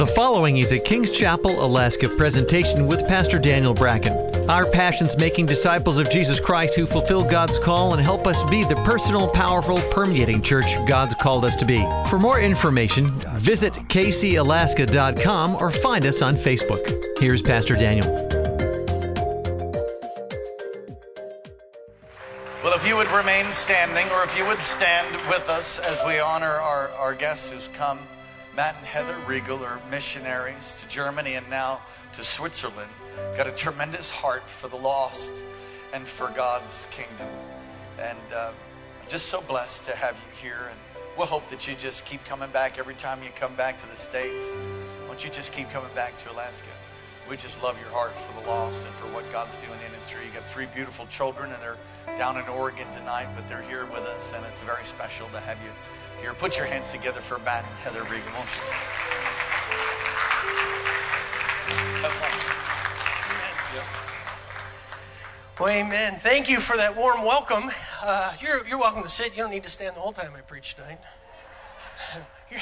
The following is a Kings Chapel, Alaska presentation with Pastor Daniel Bracken. Our passion's making disciples of Jesus Christ who fulfill God's call and help us be the personal, powerful, permeating church God's called us to be. For more information, visit kcalaska.com or find us on Facebook. Here's Pastor Daniel. Well, if you would remain standing, or if you would stand with us as we honor our, our guests who's come. Matt and Heather Regal are missionaries to Germany and now to Switzerland. Got a tremendous heart for the lost and for God's kingdom. And uh, just so blessed to have you here. And we'll hope that you just keep coming back every time you come back to the States. Won't you just keep coming back to Alaska? We just love your heart for the lost and for what God's doing in and through. You got three beautiful children, and they're down in Oregon tonight, but they're here with us, and it's very special to have you here. Put your hands together for Matt and Heather Regan, won't you? Well, amen. Thank you for that warm welcome. Uh, you're, you're welcome to sit. You don't need to stand the whole time I preach tonight. You're,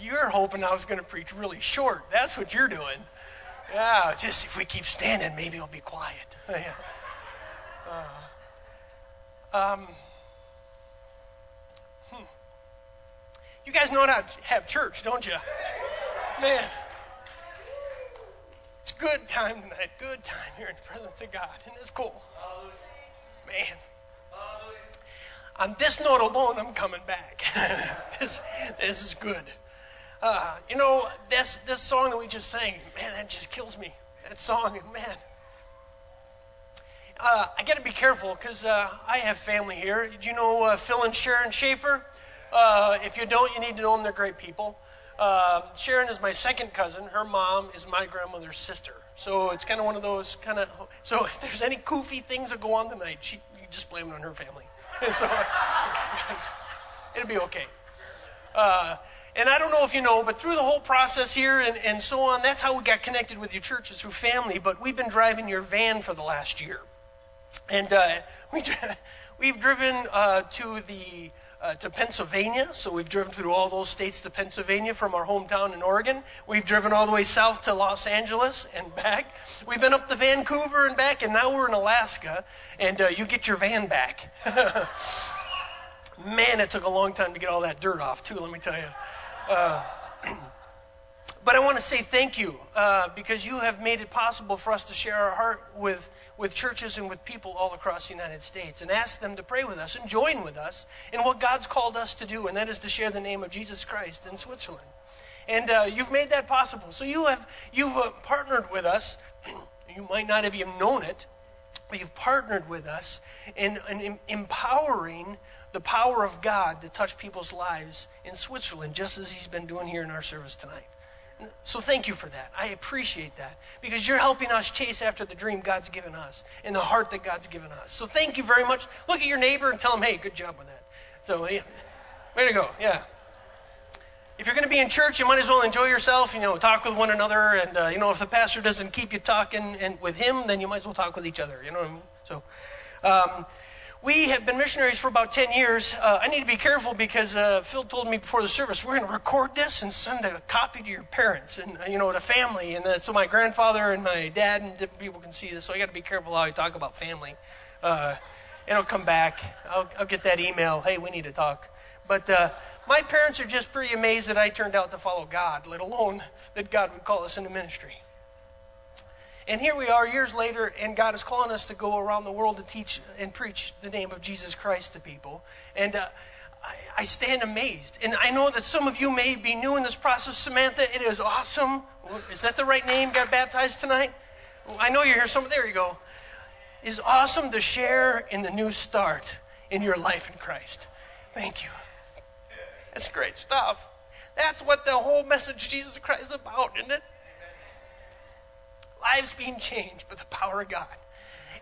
you're hoping I was going to preach really short. That's what you're doing. Yeah, just if we keep standing, maybe I'll be quiet. Yeah. Uh, um, You guys know how to have church, don't you? Man, it's good time tonight. Good time here in the presence of God, and it's cool. Man, on this note alone, I'm coming back. this, this is good. Uh, you know, this, this song that we just sang, man, that just kills me. That song, man. Uh, I got to be careful because uh, I have family here. Do you know uh, Phil and Sharon Schaefer? Uh, if you don't, you need to know them. They're great people. Uh, Sharon is my second cousin. Her mom is my grandmother's sister. So it's kind of one of those kind of. So if there's any goofy things that go on tonight, she you just blame it on her family. And so it'll be okay. Uh, and I don't know if you know, but through the whole process here and, and so on, that's how we got connected with your churches through family. But we've been driving your van for the last year. And uh, we, we've driven uh, to the uh, to Pennsylvania. So we've driven through all those states to Pennsylvania from our hometown in Oregon. We've driven all the way south to Los Angeles and back. We've been up to Vancouver and back, and now we're in Alaska. And uh, you get your van back. Man, it took a long time to get all that dirt off, too, let me tell you. Uh, but I want to say thank you uh, because you have made it possible for us to share our heart with, with churches and with people all across the United States and ask them to pray with us and join with us in what God's called us to do, and that is to share the name of Jesus Christ in Switzerland. And uh, you've made that possible. So you have you've uh, partnered with us. you might not have even known it, but you've partnered with us in, in empowering the power of God to touch people's lives in Switzerland, just as He's been doing here in our service tonight. So thank you for that. I appreciate that because you're helping us chase after the dream God's given us and the heart that God's given us. So thank you very much. Look at your neighbor and tell him, hey, good job with that. So, yeah, way to go. Yeah. If you're going to be in church, you might as well enjoy yourself. You know, talk with one another, and uh, you know, if the pastor doesn't keep you talking and with him, then you might as well talk with each other. You know what I mean? So, um, we have been missionaries for about 10 years. Uh, I need to be careful because uh, Phil told me before the service, we're going to record this and send a copy to your parents and, uh, you know, to family. And so my grandfather and my dad and different people can see this. So I got to be careful how I talk about family. Uh, it'll come back. I'll, I'll, get that email. Hey, we need to talk. But uh, my parents are just pretty amazed that I turned out to follow God, let alone that God would call us into ministry. And here we are years later, and God is calling us to go around the world to teach and preach the name of Jesus Christ to people. And uh, I, I, stand amazed. And I know that some of you may be new in this process. Samantha, it is awesome. Is that the right name? Got baptized tonight? I know you're here. Some, there you go. It's awesome to share in the new start in your life in Christ. Thank you. That's great stuff. That's what the whole message of Jesus Christ is about, isn't it? Lives being changed by the power of God.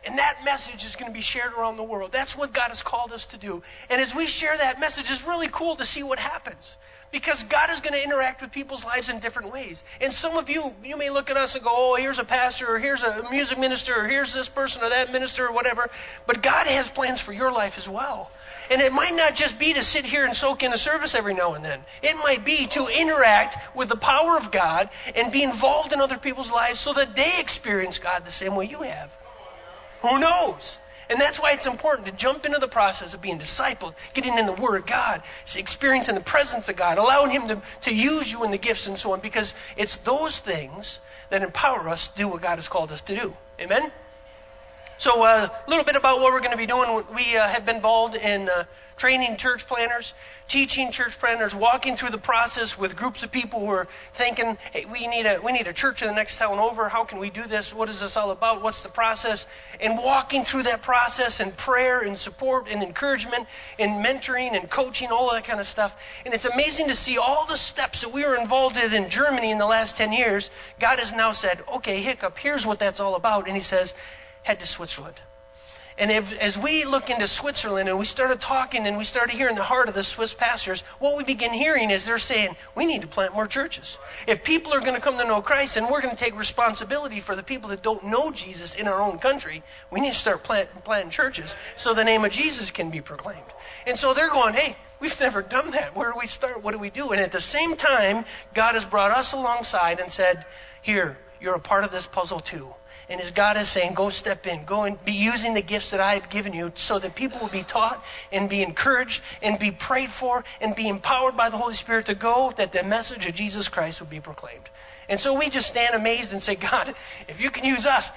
And that message is going to be shared around the world. That's what God has called us to do. And as we share that message, it's really cool to see what happens. Because God is going to interact with people's lives in different ways. And some of you, you may look at us and go, oh, here's a pastor, or here's a music minister, or here's this person, or that minister, or whatever. But God has plans for your life as well. And it might not just be to sit here and soak in a service every now and then. It might be to interact with the power of God and be involved in other people's lives so that they experience God the same way you have. Who knows? And that's why it's important to jump into the process of being discipled, getting in the Word of God, experiencing the presence of God, allowing Him to, to use you in the gifts and so on, because it's those things that empower us to do what God has called us to do. Amen? So, uh, a little bit about what we're going to be doing. We uh, have been involved in uh, training church planners, teaching church planners, walking through the process with groups of people who are thinking, hey, we need a, we need a church in the next town over. How can we do this? What is this all about? What's the process? And walking through that process and prayer and support and encouragement and mentoring and coaching, all of that kind of stuff. And it's amazing to see all the steps that we were involved in in Germany in the last 10 years. God has now said, okay, hiccup, here's what that's all about. And He says, head to Switzerland. And if, as we look into Switzerland and we started talking and we started hearing the heart of the Swiss pastors, what we begin hearing is they're saying, we need to plant more churches. If people are going to come to know Christ and we're going to take responsibility for the people that don't know Jesus in our own country, we need to start plant, planting churches so the name of Jesus can be proclaimed. And so they're going, hey, we've never done that. Where do we start? What do we do? And at the same time, God has brought us alongside and said, here, you're a part of this puzzle too. And as God is saying, go step in, go and be using the gifts that I have given you so that people will be taught and be encouraged and be prayed for and be empowered by the Holy Spirit to go that the message of Jesus Christ would be proclaimed. And so we just stand amazed and say, God, if you can use us,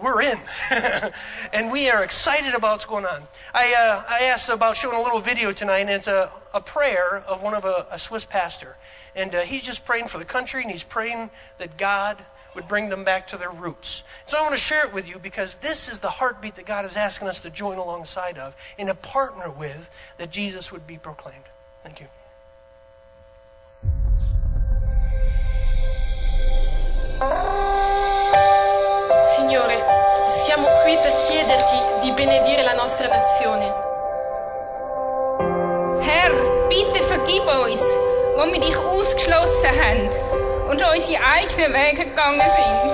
we're in. and we are excited about what's going on. I, uh, I asked about showing a little video tonight, and it's a, a prayer of one of a, a Swiss pastor. And uh, he's just praying for the country, and he's praying that God would bring them back to their roots. So I want to share it with you because this is the heartbeat that God is asking us to join alongside of and to partner with that Jesus would be proclaimed. Thank you. Signore, siamo qui per chiederti di benedire la nostra nazione. Herr, bitte vergib uns, wo wir dich ausgeschlossen haben und unsere eigenen Wege gegangen sind.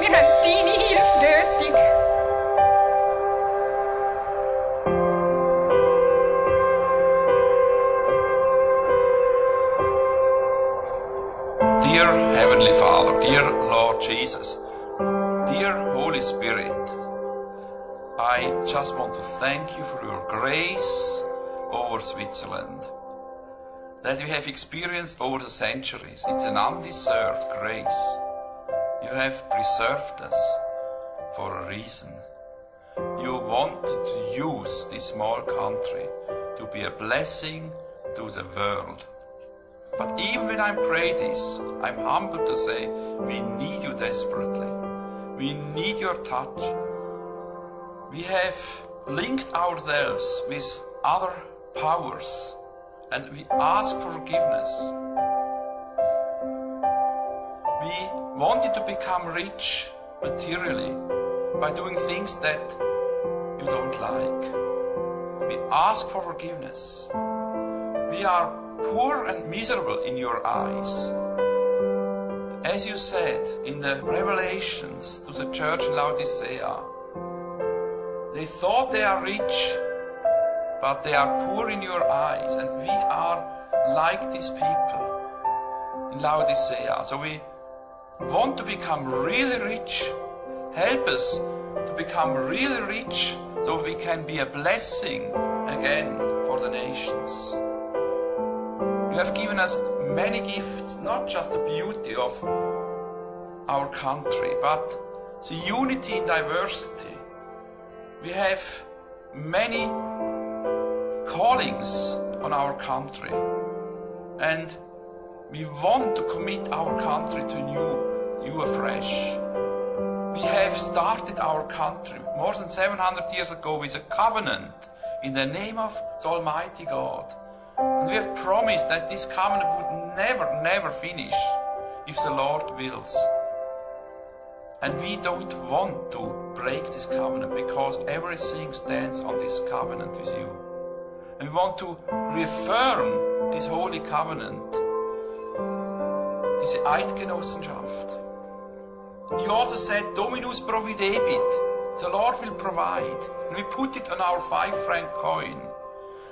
Wir haben deine Hilfe nötig. Dear Heavenly Father, dear Lord Jesus, dear Holy Spirit, I just want to thank you for your grace over Switzerland that we have experienced over the centuries. It's an undeserved grace. You have preserved us for a reason. You wanted to use this small country to be a blessing to the world. But even when I pray this, I'm humbled to say we need you desperately. We need your touch. We have linked ourselves with other powers and we ask for forgiveness. We wanted to become rich materially by doing things that you don't like. We ask for forgiveness. We are poor and miserable in your eyes. As you said in the revelations to the church in Laodicea, they thought they are rich but they are poor in your eyes, and we are like these people in Laodicea. So we want to become really rich. Help us to become really rich so we can be a blessing again for the nations. You have given us many gifts, not just the beauty of our country, but the unity in diversity. We have many callings on our country. And we want to commit our country to new, you afresh. We have started our country more than 700 years ago with a covenant in the name of the Almighty God. And we have promised that this covenant would never, never finish if the Lord wills. And we don't want to break this covenant because everything stands on this covenant with you. And we want to reaffirm this holy covenant, diese Eidgenossenschaft. You also said, Dominus providebit, the Lord will provide. And we put it on our five franc coin.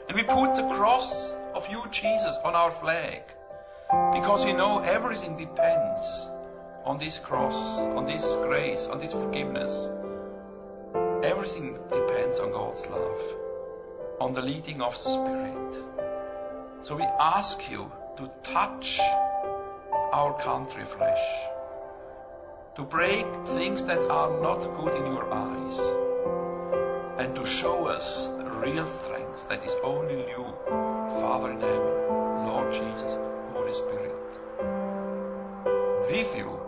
And we put the cross of you, Jesus, on our flag. Because we know everything depends on this cross, on this grace, on this forgiveness. Everything depends on God's love, on the leading of the Spirit. So we ask you to touch our country fresh, to break things that are not good in your eyes, and to show us real strength that is only you, Father in heaven, Lord Jesus, Holy Spirit. With you,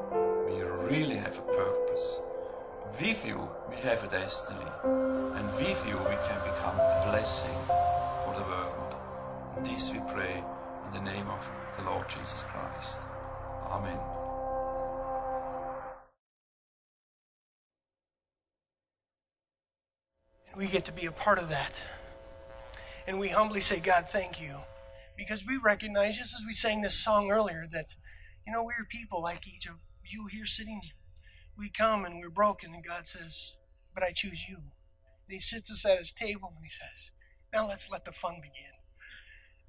we really have a purpose. With you, we have a destiny. And with you, we can become a blessing for the world. And this we pray in the name of the Lord Jesus Christ. Amen. And we get to be a part of that. And we humbly say, God, thank you. Because we recognize, just as we sang this song earlier, that, you know, we're people like each of you here sitting. We come and we're broken, and God says, But I choose you. And He sits us at His table and He says, Now let's let the fun begin.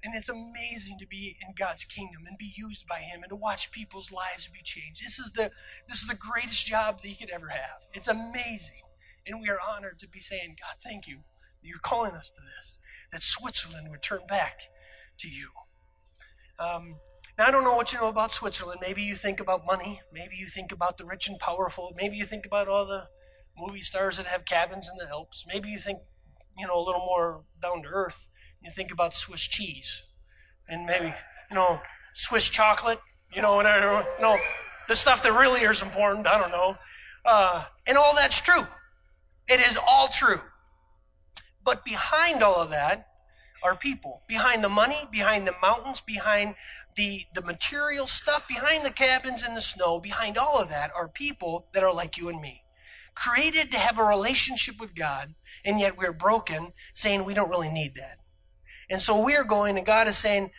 And it's amazing to be in God's kingdom and be used by Him and to watch people's lives be changed. This is the this is the greatest job that you could ever have. It's amazing. And we are honored to be saying, God, thank you. You're calling us to this. That Switzerland would turn back to you. Um, now, I don't know what you know about Switzerland. Maybe you think about money. Maybe you think about the rich and powerful. Maybe you think about all the movie stars that have cabins in the Alps. Maybe you think, you know, a little more down to earth. You think about Swiss cheese, and maybe you know Swiss chocolate. You know, and I don't know the stuff that really is important. I don't know, uh, and all that's true. It is all true. But behind all of that are people. Behind the money, behind the mountains, behind the, the material stuff, behind the cabins in the snow, behind all of that are people that are like you and me. Created to have a relationship with God, and yet we're broken, saying we don't really need that. And so we're going, and God is saying,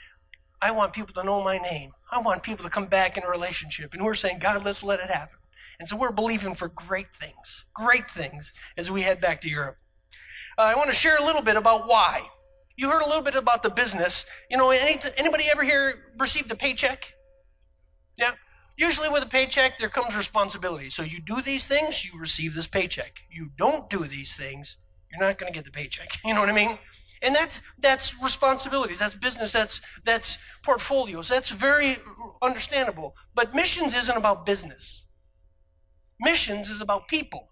I want people to know my name. I want people to come back in a relationship. And we're saying, God, let's let it happen. And so we're believing for great things, great things as we head back to Europe. Uh, I want to share a little bit about why. You heard a little bit about the business. You know, any, anybody ever here received a paycheck? Yeah. Usually with a paycheck, there comes responsibility. So you do these things, you receive this paycheck. You don't do these things, you're not going to get the paycheck. You know what I mean? And that's that's responsibilities. That's business. That's that's portfolios. That's very understandable. But missions isn't about business. Missions is about people.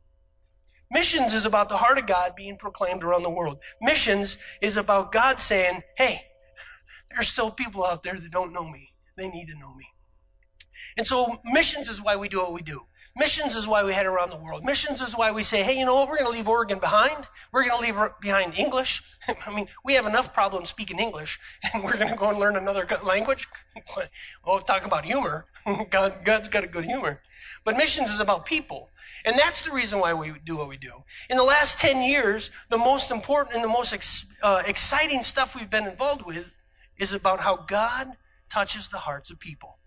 Missions is about the heart of God being proclaimed around the world. Missions is about God saying, hey, there's still people out there that don't know me. They need to know me. And so missions is why we do what we do. Missions is why we head around the world. Missions is why we say, hey, you know what? We're going to leave Oregon behind. We're going to leave behind English. I mean, we have enough problems speaking English, and we're going to go and learn another language. oh, talk about humor. God, God's got a good humor. But missions is about people. And that's the reason why we do what we do. In the last 10 years, the most important and the most ex- uh, exciting stuff we've been involved with is about how God touches the hearts of people.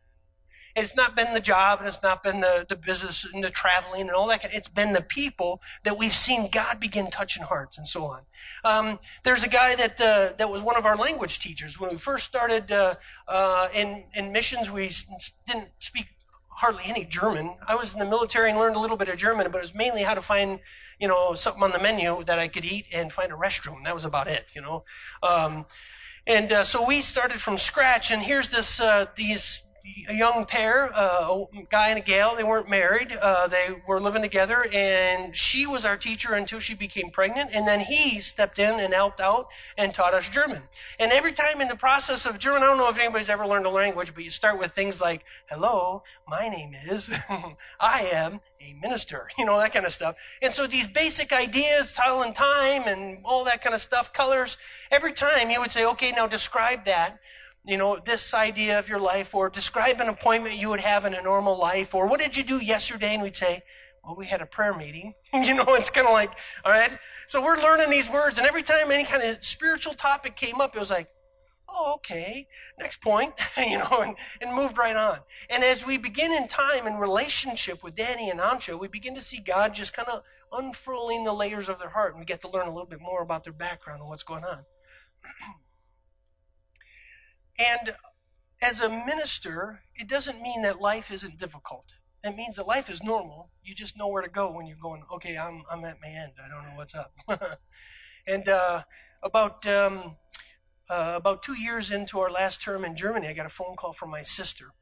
It's not been the job and it's not been the, the business and the traveling and all that. It's been the people that we've seen God begin touching hearts and so on. Um, there's a guy that uh, that was one of our language teachers when we first started uh, uh, in in missions. We didn't speak hardly any German. I was in the military and learned a little bit of German, but it was mainly how to find, you know, something on the menu that I could eat and find a restroom. That was about it, you know. Um, and uh, so we started from scratch. And here's this uh, these a young pair, uh, a guy and a gal. They weren't married. Uh, they were living together, and she was our teacher until she became pregnant. And then he stepped in and helped out and taught us German. And every time in the process of German, I don't know if anybody's ever learned a language, but you start with things like, "Hello, my name is," "I am a minister," you know that kind of stuff. And so these basic ideas, title and time, and all that kind of stuff, colors. Every time you would say, "Okay, now describe that." You know, this idea of your life, or describe an appointment you would have in a normal life, or what did you do yesterday? And we'd say, Well, we had a prayer meeting. you know, it's kind of like, all right. So we're learning these words, and every time any kind of spiritual topic came up, it was like, oh, okay, next point, you know, and, and moved right on. And as we begin in time in relationship with Danny and Ansha, we begin to see God just kind of unfurling the layers of their heart, and we get to learn a little bit more about their background and what's going on. and as a minister, it doesn't mean that life isn't difficult. It means that life is normal. You just know where to go when you're going, okay, I'm, I'm at my end. I don't know what's up. and uh, about um, uh, about two years into our last term in Germany, I got a phone call from my sister.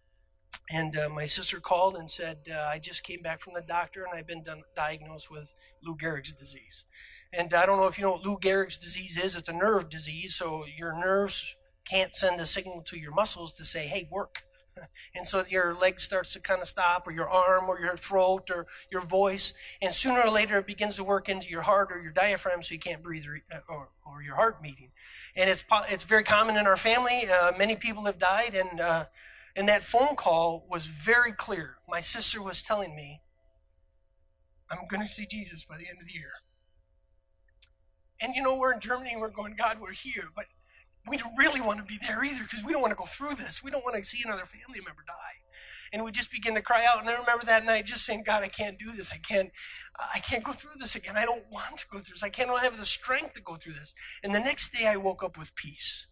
And uh, my sister called and said, uh, I just came back from the doctor and I've been done, diagnosed with Lou Gehrig's disease. And I don't know if you know what Lou Gehrig's disease is. It's a nerve disease, so your nerves can't send a signal to your muscles to say, hey, work. And so your leg starts to kind of stop, or your arm, or your throat, or your voice. And sooner or later, it begins to work into your heart or your diaphragm so you can't breathe or, or, your heart beating and it's it's very common in our family. Uh, many people have died, and uh, and that phone call was very clear. My sister was telling me, "I'm going to see Jesus by the end of the year." And you know, we're in Germany, we're going, God, we're here, but we don't really want to be there either because we don't want to go through this. We don't want to see another family member die and we just begin to cry out. And I remember that night just saying, God, I can't do this. I can't, I can't go through this again. I don't want to go through this. I can't have the strength to go through this. And the next day I woke up with peace.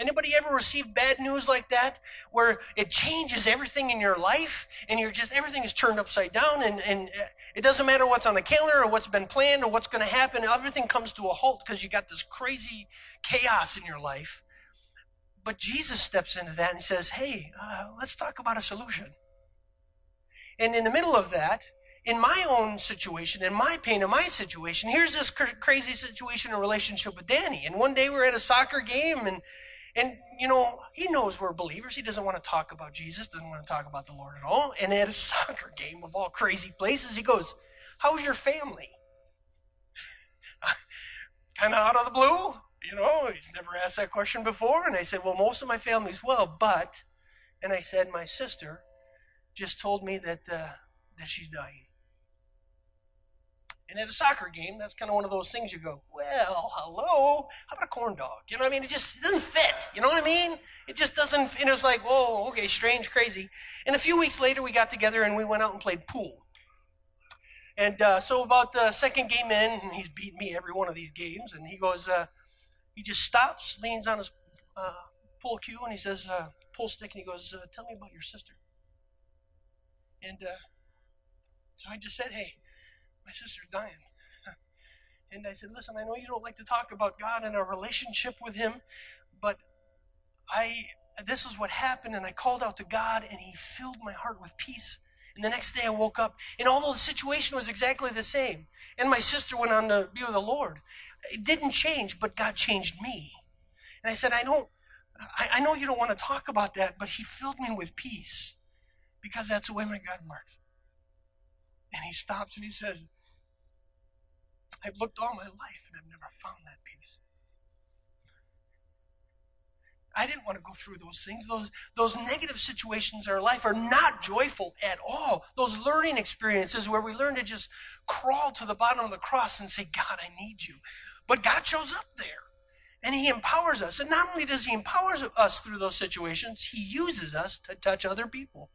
Anybody ever received bad news like that where it changes everything in your life and you're just everything is turned upside down and, and it doesn't matter what's on the calendar or what's been planned or what's going to happen everything comes to a halt because you got this crazy chaos in your life but Jesus steps into that and says, hey, uh, let's talk about a solution. And in the middle of that, in my own situation, in my pain, in my situation, here's this cr- crazy situation in relationship with Danny. And one day we're at a soccer game and and you know, he knows we're believers. He doesn't want to talk about Jesus, doesn't want to talk about the Lord at all. And at a soccer game of all crazy places, he goes, How's your family? kind of out of the blue you know, he's never asked that question before. And I said, well, most of my family's well, but, and I said, my sister just told me that, uh, that she's dying. And at a soccer game, that's kind of one of those things you go, well, hello, how about a corn dog? You know what I mean? It just it doesn't fit. You know what I mean? It just doesn't, and it was like, whoa, okay, strange, crazy. And a few weeks later, we got together and we went out and played pool. And uh, so about the second game in, and he's beaten me every one of these games, and he goes, uh, he just stops, leans on his uh, pool cue, and he says, uh, pool stick, and he goes, uh, Tell me about your sister. And uh, so I just said, Hey, my sister's dying. and I said, Listen, I know you don't like to talk about God and our relationship with Him, but I this is what happened, and I called out to God, and He filled my heart with peace. And the next day I woke up, and although the situation was exactly the same, and my sister went on to be with the Lord, it didn't change, but God changed me. And I said, I don't, I, I know you don't want to talk about that, but He filled me with peace because that's the way my God works. And He stops and He says, I've looked all my life and I've never found that peace. I didn't want to go through those things. Those, those negative situations in our life are not joyful at all. Those learning experiences where we learn to just crawl to the bottom of the cross and say, God, I need you. But God shows up there and He empowers us. And not only does He empower us through those situations, He uses us to touch other people.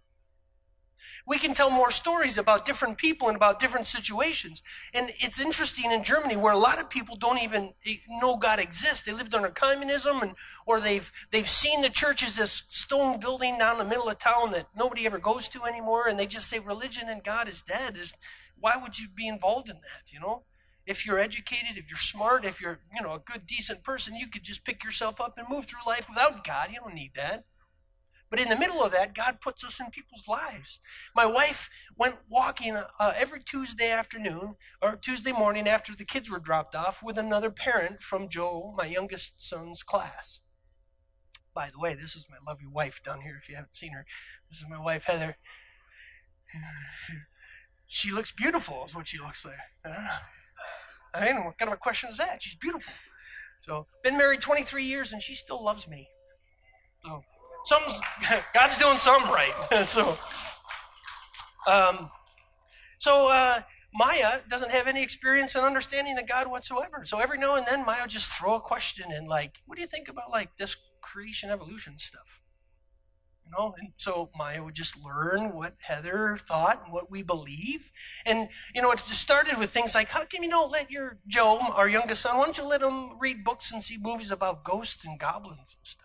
We can tell more stories about different people and about different situations. And it's interesting in Germany where a lot of people don't even know God exists. They lived under communism and or they've they've seen the church as this stone building down the middle of town that nobody ever goes to anymore and they just say religion and God is dead. Is why would you be involved in that, you know? If you're educated, if you're smart, if you're, you know, a good decent person, you could just pick yourself up and move through life without God. You don't need that. But in the middle of that, God puts us in people's lives. My wife went walking uh, every Tuesday afternoon or Tuesday morning after the kids were dropped off with another parent from Joe, my youngest son's class. By the way, this is my lovely wife down here if you haven't seen her. This is my wife, Heather. She looks beautiful, is what she looks like. I mean, what kind of a question is that? She's beautiful. So, been married 23 years and she still loves me. So, some God's doing some right. so, um, So uh, Maya doesn't have any experience and understanding of God whatsoever. So every now and then Maya just throw a question in like, what do you think about like this creation evolution stuff? You know, and so Maya would just learn what Heather thought and what we believe. And, you know, it just started with things like, how come you don't let your Joe, our youngest son, why don't you let him read books and see movies about ghosts and goblins and stuff?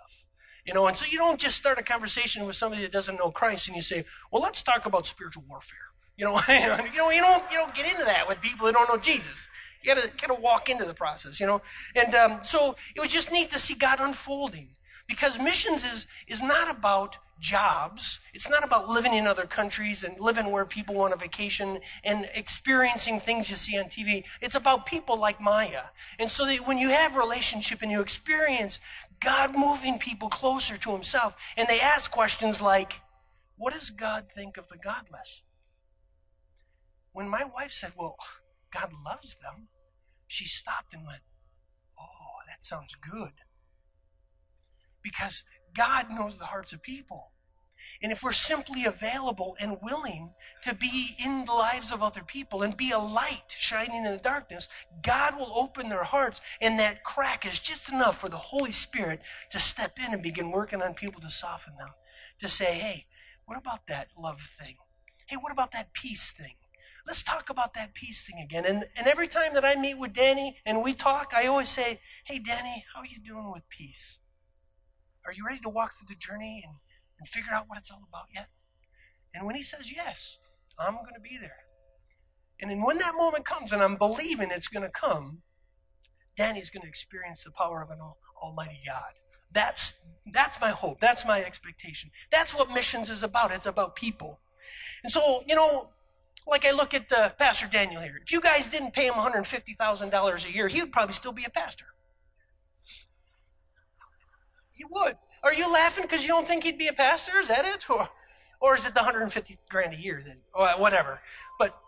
You know, and so you don't just start a conversation with somebody that doesn't know Christ and you say, well, let's talk about spiritual warfare. You know, you know, you don't, you don't get into that with people who don't know Jesus. You gotta, kind of walk into the process, you know. And um, so it was just neat to see God unfolding because missions is is not about jobs. It's not about living in other countries and living where people want a vacation and experiencing things you see on TV. It's about people like Maya. And so that when you have a relationship and you experience God moving people closer to himself and they ask questions like, what does God think of the godless? When my wife said, well, God loves them, she stopped and went, oh, that sounds good. Because God knows the hearts of people. And if we're simply available and willing to be in the lives of other people and be a light shining in the darkness, God will open their hearts, and that crack is just enough for the Holy Spirit to step in and begin working on people to soften them. To say, hey, what about that love thing? Hey, what about that peace thing? Let's talk about that peace thing again. And, and every time that I meet with Danny and we talk, I always say, hey, Danny, how are you doing with peace? Are you ready to walk through the journey and, and figure out what it's all about yet? And when he says yes, I'm going to be there. And then when that moment comes, and I'm believing it's going to come, Danny's going to experience the power of an Almighty God. That's that's my hope. That's my expectation. That's what missions is about. It's about people. And so, you know, like I look at uh, Pastor Daniel here. If you guys didn't pay him $150,000 a year, he would probably still be a pastor. He would. Are you laughing because you don't think he'd be a pastor? Is that it? Or, or is it the 150 grand a year then? Or whatever. But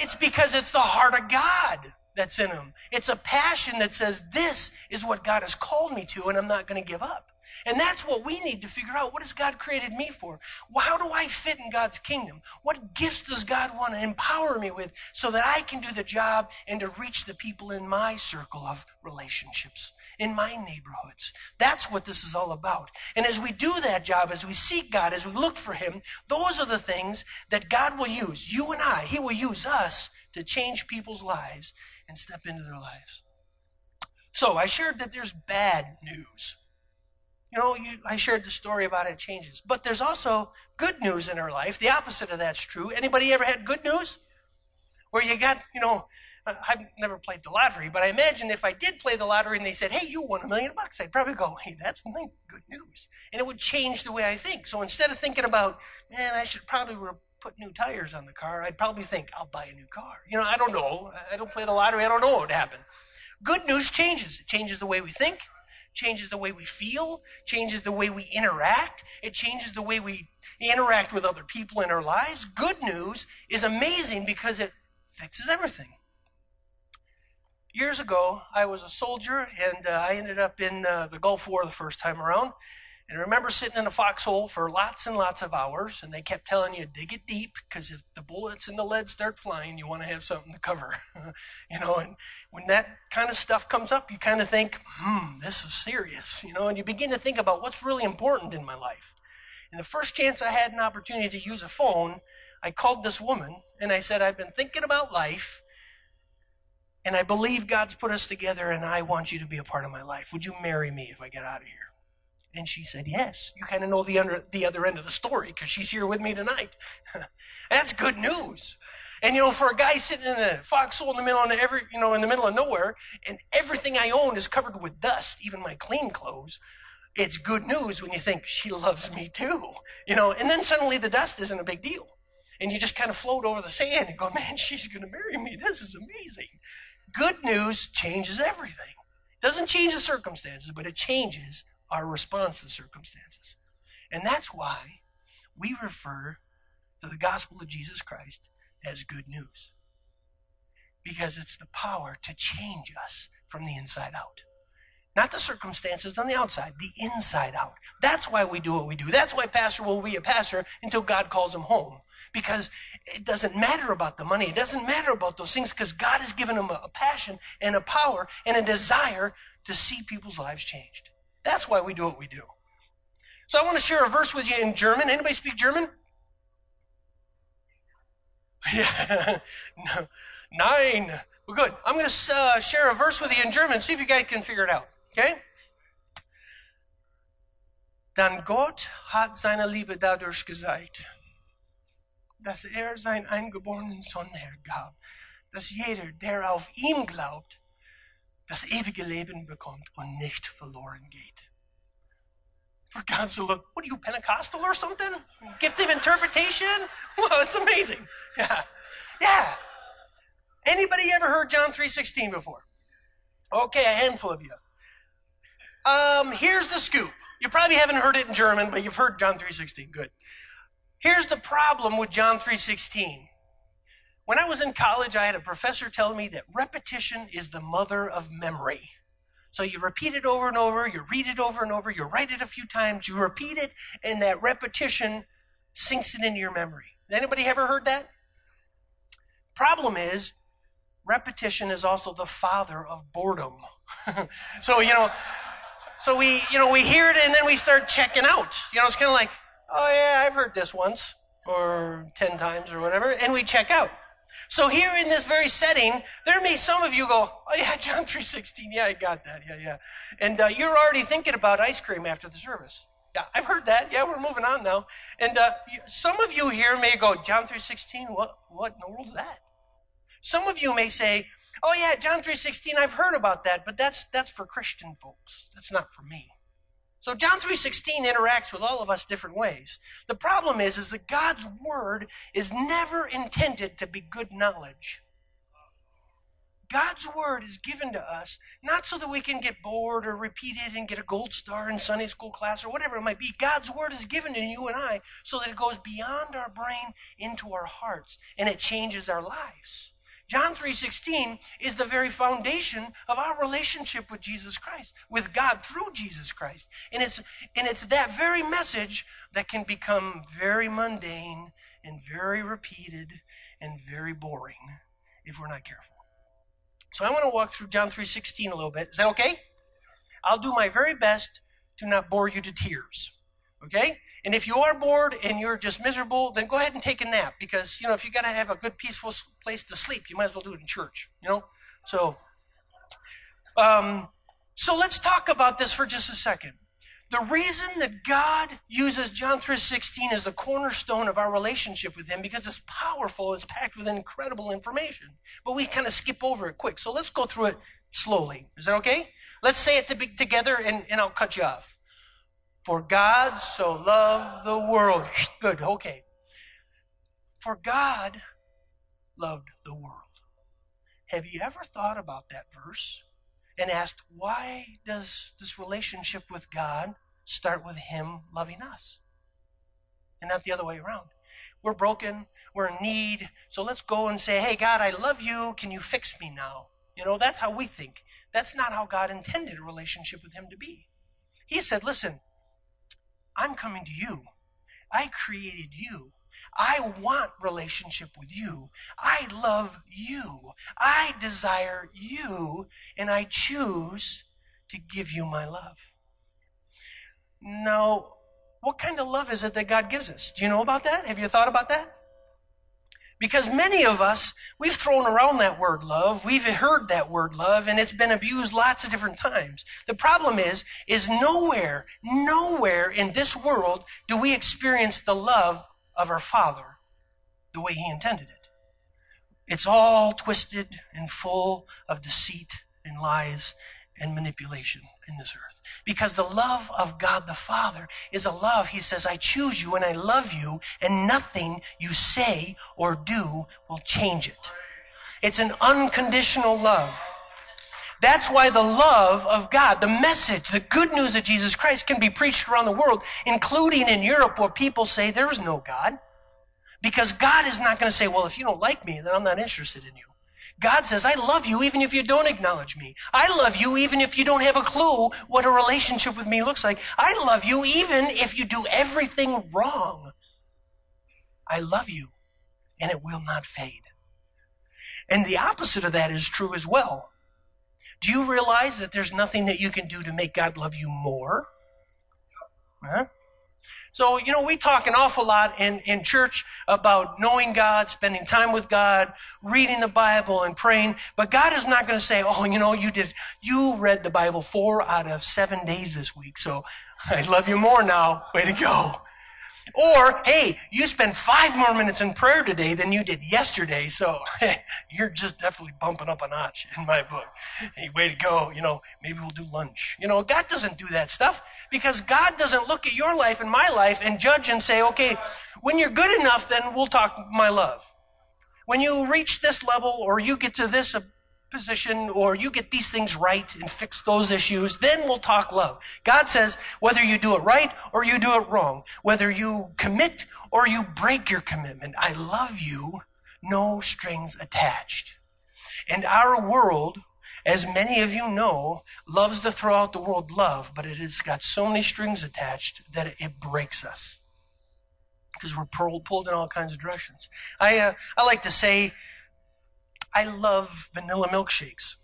it's because it's the heart of God that's in him. It's a passion that says, This is what God has called me to, and I'm not going to give up. And that's what we need to figure out. What has God created me for? How do I fit in God's kingdom? What gifts does God want to empower me with so that I can do the job and to reach the people in my circle of relationships, in my neighborhoods? That's what this is all about. And as we do that job, as we seek God, as we look for Him, those are the things that God will use. You and I, He will use us to change people's lives and step into their lives. So I shared that there's bad news. You know, you, I shared the story about it changes. But there's also good news in our life. The opposite of that's true. Anybody ever had good news? Where you got, you know, uh, I've never played the lottery, but I imagine if I did play the lottery and they said, hey, you won a million bucks, I'd probably go, hey, that's good news. And it would change the way I think. So instead of thinking about, man, I should probably put new tires on the car, I'd probably think, I'll buy a new car. You know, I don't know. I don't play the lottery. I don't know what would happen. Good news changes. It changes the way we think changes the way we feel, changes the way we interact, it changes the way we interact with other people in our lives. Good news is amazing because it fixes everything. Years ago, I was a soldier and uh, I ended up in uh, the Gulf War the first time around. And I remember sitting in a foxhole for lots and lots of hours, and they kept telling you, dig it deep, because if the bullets and the lead start flying, you want to have something to cover. you know, and when that kind of stuff comes up, you kind of think, hmm, this is serious, you know, and you begin to think about what's really important in my life. And the first chance I had an opportunity to use a phone, I called this woman and I said, I've been thinking about life, and I believe God's put us together, and I want you to be a part of my life. Would you marry me if I get out of here? And she said, Yes. You kind of know the, under, the other end of the story because she's here with me tonight. That's good news. And you know, for a guy sitting in a foxhole in the middle of every, you know, in the middle of nowhere, and everything I own is covered with dust, even my clean clothes, it's good news when you think she loves me too. You know, and then suddenly the dust isn't a big deal. And you just kind of float over the sand and go, man, she's going to marry me. This is amazing. Good news changes everything. It doesn't change the circumstances, but it changes our response to circumstances. And that's why we refer to the gospel of Jesus Christ as good news. Because it's the power to change us from the inside out. Not the circumstances on the outside, the inside out. That's why we do what we do. That's why pastor will be a pastor until God calls him home. Because it doesn't matter about the money. It doesn't matter about those things because God has given him a passion and a power and a desire to see people's lives changed. That's why we do what we do. So I want to share a verse with you in German. Anybody speak German? Yeah. no. Nine. Well, good. I'm going to uh, share a verse with you in German. See if you guys can figure it out. Okay? Dann Gott hat seine Liebe dadurch gezeigt, dass er seinen eingeborenen Sohn hergab, dass jeder, der auf ihn glaubt, das ewige Leben bekommt und nicht verloren geht. For God so look, what are you, Pentecostal or something? Gift of interpretation? Well, it's amazing. Yeah. Yeah. Anybody ever heard John 3.16 before? Okay, a handful of you. Um, here's the scoop. You probably haven't heard it in German, but you've heard John 3.16. Good. Here's the problem with John 3.16. When I was in college, I had a professor tell me that repetition is the mother of memory. So you repeat it over and over, you read it over and over, you write it a few times, you repeat it, and that repetition sinks it into your memory. Anybody ever heard that? Problem is, repetition is also the father of boredom. so, you know, so we, you know, we hear it and then we start checking out. You know, it's kind of like, oh yeah, I've heard this once or 10 times or whatever, and we check out. So here in this very setting, there may some of you go, oh yeah, John 3.16, yeah, I got that, yeah, yeah. And uh, you're already thinking about ice cream after the service. Yeah, I've heard that. Yeah, we're moving on now. And uh, some of you here may go, John 3.16, what, what in the world is that? Some of you may say, oh yeah, John 3.16, I've heard about that, but that's, that's for Christian folks. That's not for me. So John 3:16 interacts with all of us different ways. The problem is is that God's word is never intended to be good knowledge. God's word is given to us not so that we can get bored or repeat it and get a gold star in Sunday school class or whatever it might be. God's word is given to you and I so that it goes beyond our brain into our hearts and it changes our lives. John 3:16 is the very foundation of our relationship with Jesus Christ, with God through Jesus Christ. And it's and it's that very message that can become very mundane and very repeated and very boring if we're not careful. So I want to walk through John 3:16 a little bit. Is that okay? I'll do my very best to not bore you to tears. Okay? And if you are bored and you're just miserable, then go ahead and take a nap because, you know, if you got to have a good, peaceful place to sleep, you might as well do it in church, you know? So, um, so let's talk about this for just a second. The reason that God uses John 3:16 as the cornerstone of our relationship with him because it's powerful, it's packed with incredible information. But we kind of skip over it quick. So let's go through it slowly. Is that okay? Let's say it to together and, and I'll cut you off. For God so loved the world. Good, okay. For God loved the world. Have you ever thought about that verse and asked, why does this relationship with God start with Him loving us and not the other way around? We're broken, we're in need, so let's go and say, hey, God, I love you. Can you fix me now? You know, that's how we think. That's not how God intended a relationship with Him to be. He said, listen, I'm coming to you. I created you. I want relationship with you. I love you. I desire you, and I choose to give you my love. Now, what kind of love is it that God gives us? Do you know about that? Have you thought about that? Because many of us, we've thrown around that word love. We've heard that word love and it's been abused lots of different times. The problem is, is nowhere, nowhere in this world do we experience the love of our Father the way He intended it. It's all twisted and full of deceit and lies and manipulation in this earth. Because the love of God the Father is a love, He says, I choose you and I love you, and nothing you say or do will change it. It's an unconditional love. That's why the love of God, the message, the good news of Jesus Christ can be preached around the world, including in Europe where people say there is no God. Because God is not going to say, well, if you don't like me, then I'm not interested in you. God says, I love you even if you don't acknowledge me. I love you even if you don't have a clue what a relationship with me looks like. I love you even if you do everything wrong. I love you and it will not fade. And the opposite of that is true as well. Do you realize that there's nothing that you can do to make God love you more? Huh? So, you know, we talk an awful lot in, in church about knowing God, spending time with God, reading the Bible and praying, but God is not going to say, oh, you know, you did, you read the Bible four out of seven days this week, so I love you more now. Way to go. Or, hey, you spent five more minutes in prayer today than you did yesterday, so you're just definitely bumping up a notch in my book. Hey, way to go. You know, maybe we'll do lunch. You know, God doesn't do that stuff because God doesn't look at your life and my life and judge and say, okay, when you're good enough, then we'll talk my love. When you reach this level or you get to this position or you get these things right and fix those issues, then we'll talk love. God says whether you do it right or you do it wrong, whether you commit or you break your commitment, I love you, no strings attached. And our world, as many of you know, loves to throw out the word love, but it has got so many strings attached that it breaks us. Because we're pulled in all kinds of directions. I, uh, I like to say, I love vanilla milkshakes.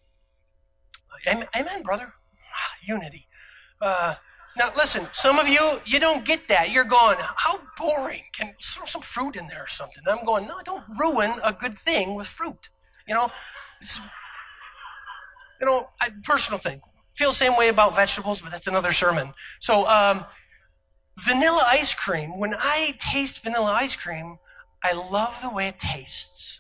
Amen, brother. Unity. Uh, now, listen, some of you, you don't get that. You're going, how boring. Can throw some fruit in there or something? I'm going, no, don't ruin a good thing with fruit. You know, it's, you know, I, personal thing. Feel the same way about vegetables, but that's another sermon. So, um, vanilla ice cream, when I taste vanilla ice cream, I love the way it tastes.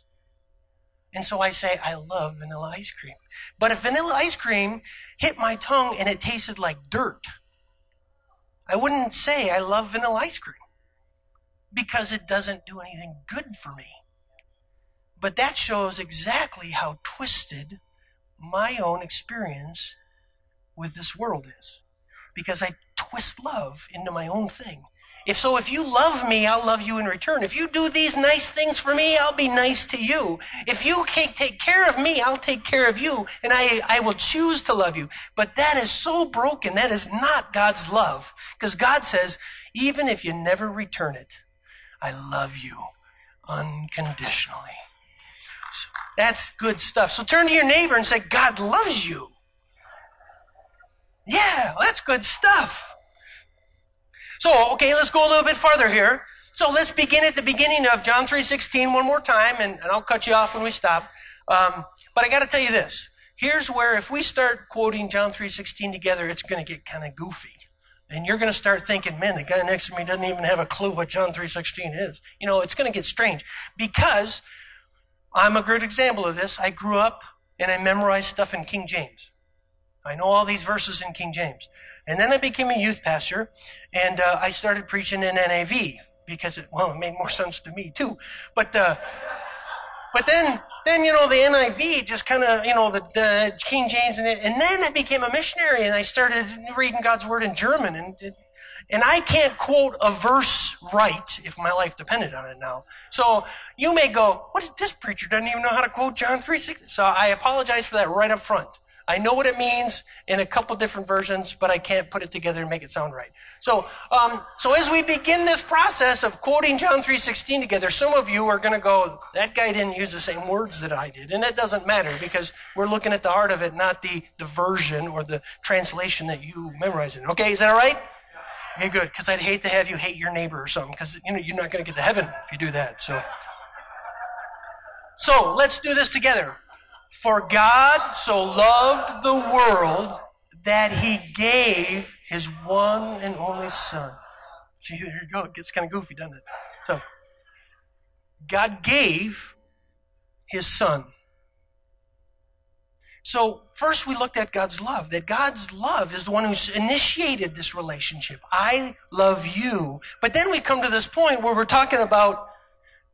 And so I say, I love vanilla ice cream. But if vanilla ice cream hit my tongue and it tasted like dirt, I wouldn't say I love vanilla ice cream because it doesn't do anything good for me. But that shows exactly how twisted my own experience with this world is. Because I twist love into my own thing. If so, if you love me, I'll love you in return. If you do these nice things for me, I'll be nice to you. If you can't take care of me, I'll take care of you, and I, I will choose to love you. But that is so broken. That is not God's love. Because God says, even if you never return it, I love you unconditionally. So that's good stuff. So turn to your neighbor and say, God loves you. Yeah, that's good stuff. So, okay, let's go a little bit farther here. So let's begin at the beginning of John 3.16 one more time, and, and I'll cut you off when we stop. Um, but I got to tell you this. Here's where if we start quoting John 3.16 together, it's going to get kind of goofy. And you're going to start thinking, man, the guy next to me doesn't even have a clue what John 3.16 is. You know, it's going to get strange. Because I'm a good example of this. I grew up and I memorized stuff in King James. I know all these verses in King James. And then I became a youth pastor, and uh, I started preaching in NIV because it, well, it made more sense to me too. But uh, but then then you know the NIV just kind of you know the, the, King James, and, and then I became a missionary, and I started reading God's word in German, and and I can't quote a verse right if my life depended on it now. So you may go, what is this preacher doesn't even know how to quote John 3.16? So I apologize for that right up front. I know what it means in a couple different versions, but I can't put it together and make it sound right. So, um, so as we begin this process of quoting John 3.16 together, some of you are going to go, that guy didn't use the same words that I did. And it doesn't matter because we're looking at the heart of it, not the, the version or the translation that you memorized it. Okay, is that all right? Okay, good. Because I'd hate to have you hate your neighbor or something because, you know, you're not going to get to heaven if you do that. So, so let's do this together. For God so loved the world that he gave his one and only son. See, there you go. It gets kind of goofy, doesn't it? So, God gave his son. So, first we looked at God's love, that God's love is the one who's initiated this relationship. I love you. But then we come to this point where we're talking about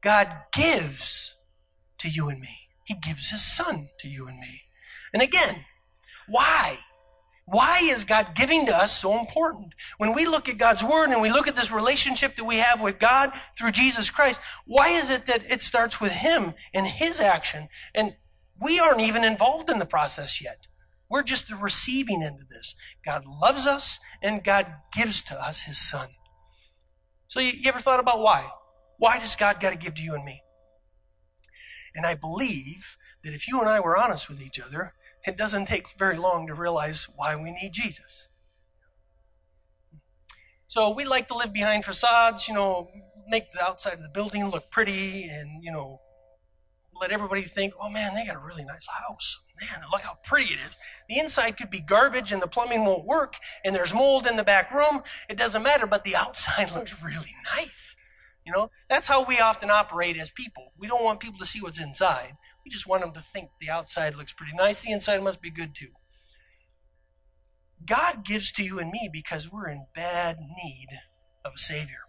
God gives to you and me. He gives his son to you and me. And again, why? Why is God giving to us so important? When we look at God's Word and we look at this relationship that we have with God through Jesus Christ, why is it that it starts with Him and His action? And We aren't even involved in the process yet. We're just the receiving end of this. God loves us and God gives to us his son. So you, you ever thought about why? Why does God got to give to you and me? And I believe that if you and I were honest with each other, it doesn't take very long to realize why we need Jesus. So we like to live behind facades, you know, make the outside of the building look pretty and, you know, let everybody think, oh man, they got a really nice house. Man, look how pretty it is. The inside could be garbage and the plumbing won't work and there's mold in the back room. It doesn't matter, but the outside looks really nice. You know, that's how we often operate as people. We don't want people to see what's inside. We just want them to think the outside looks pretty nice. The inside must be good too. God gives to you and me because we're in bad need of a Savior.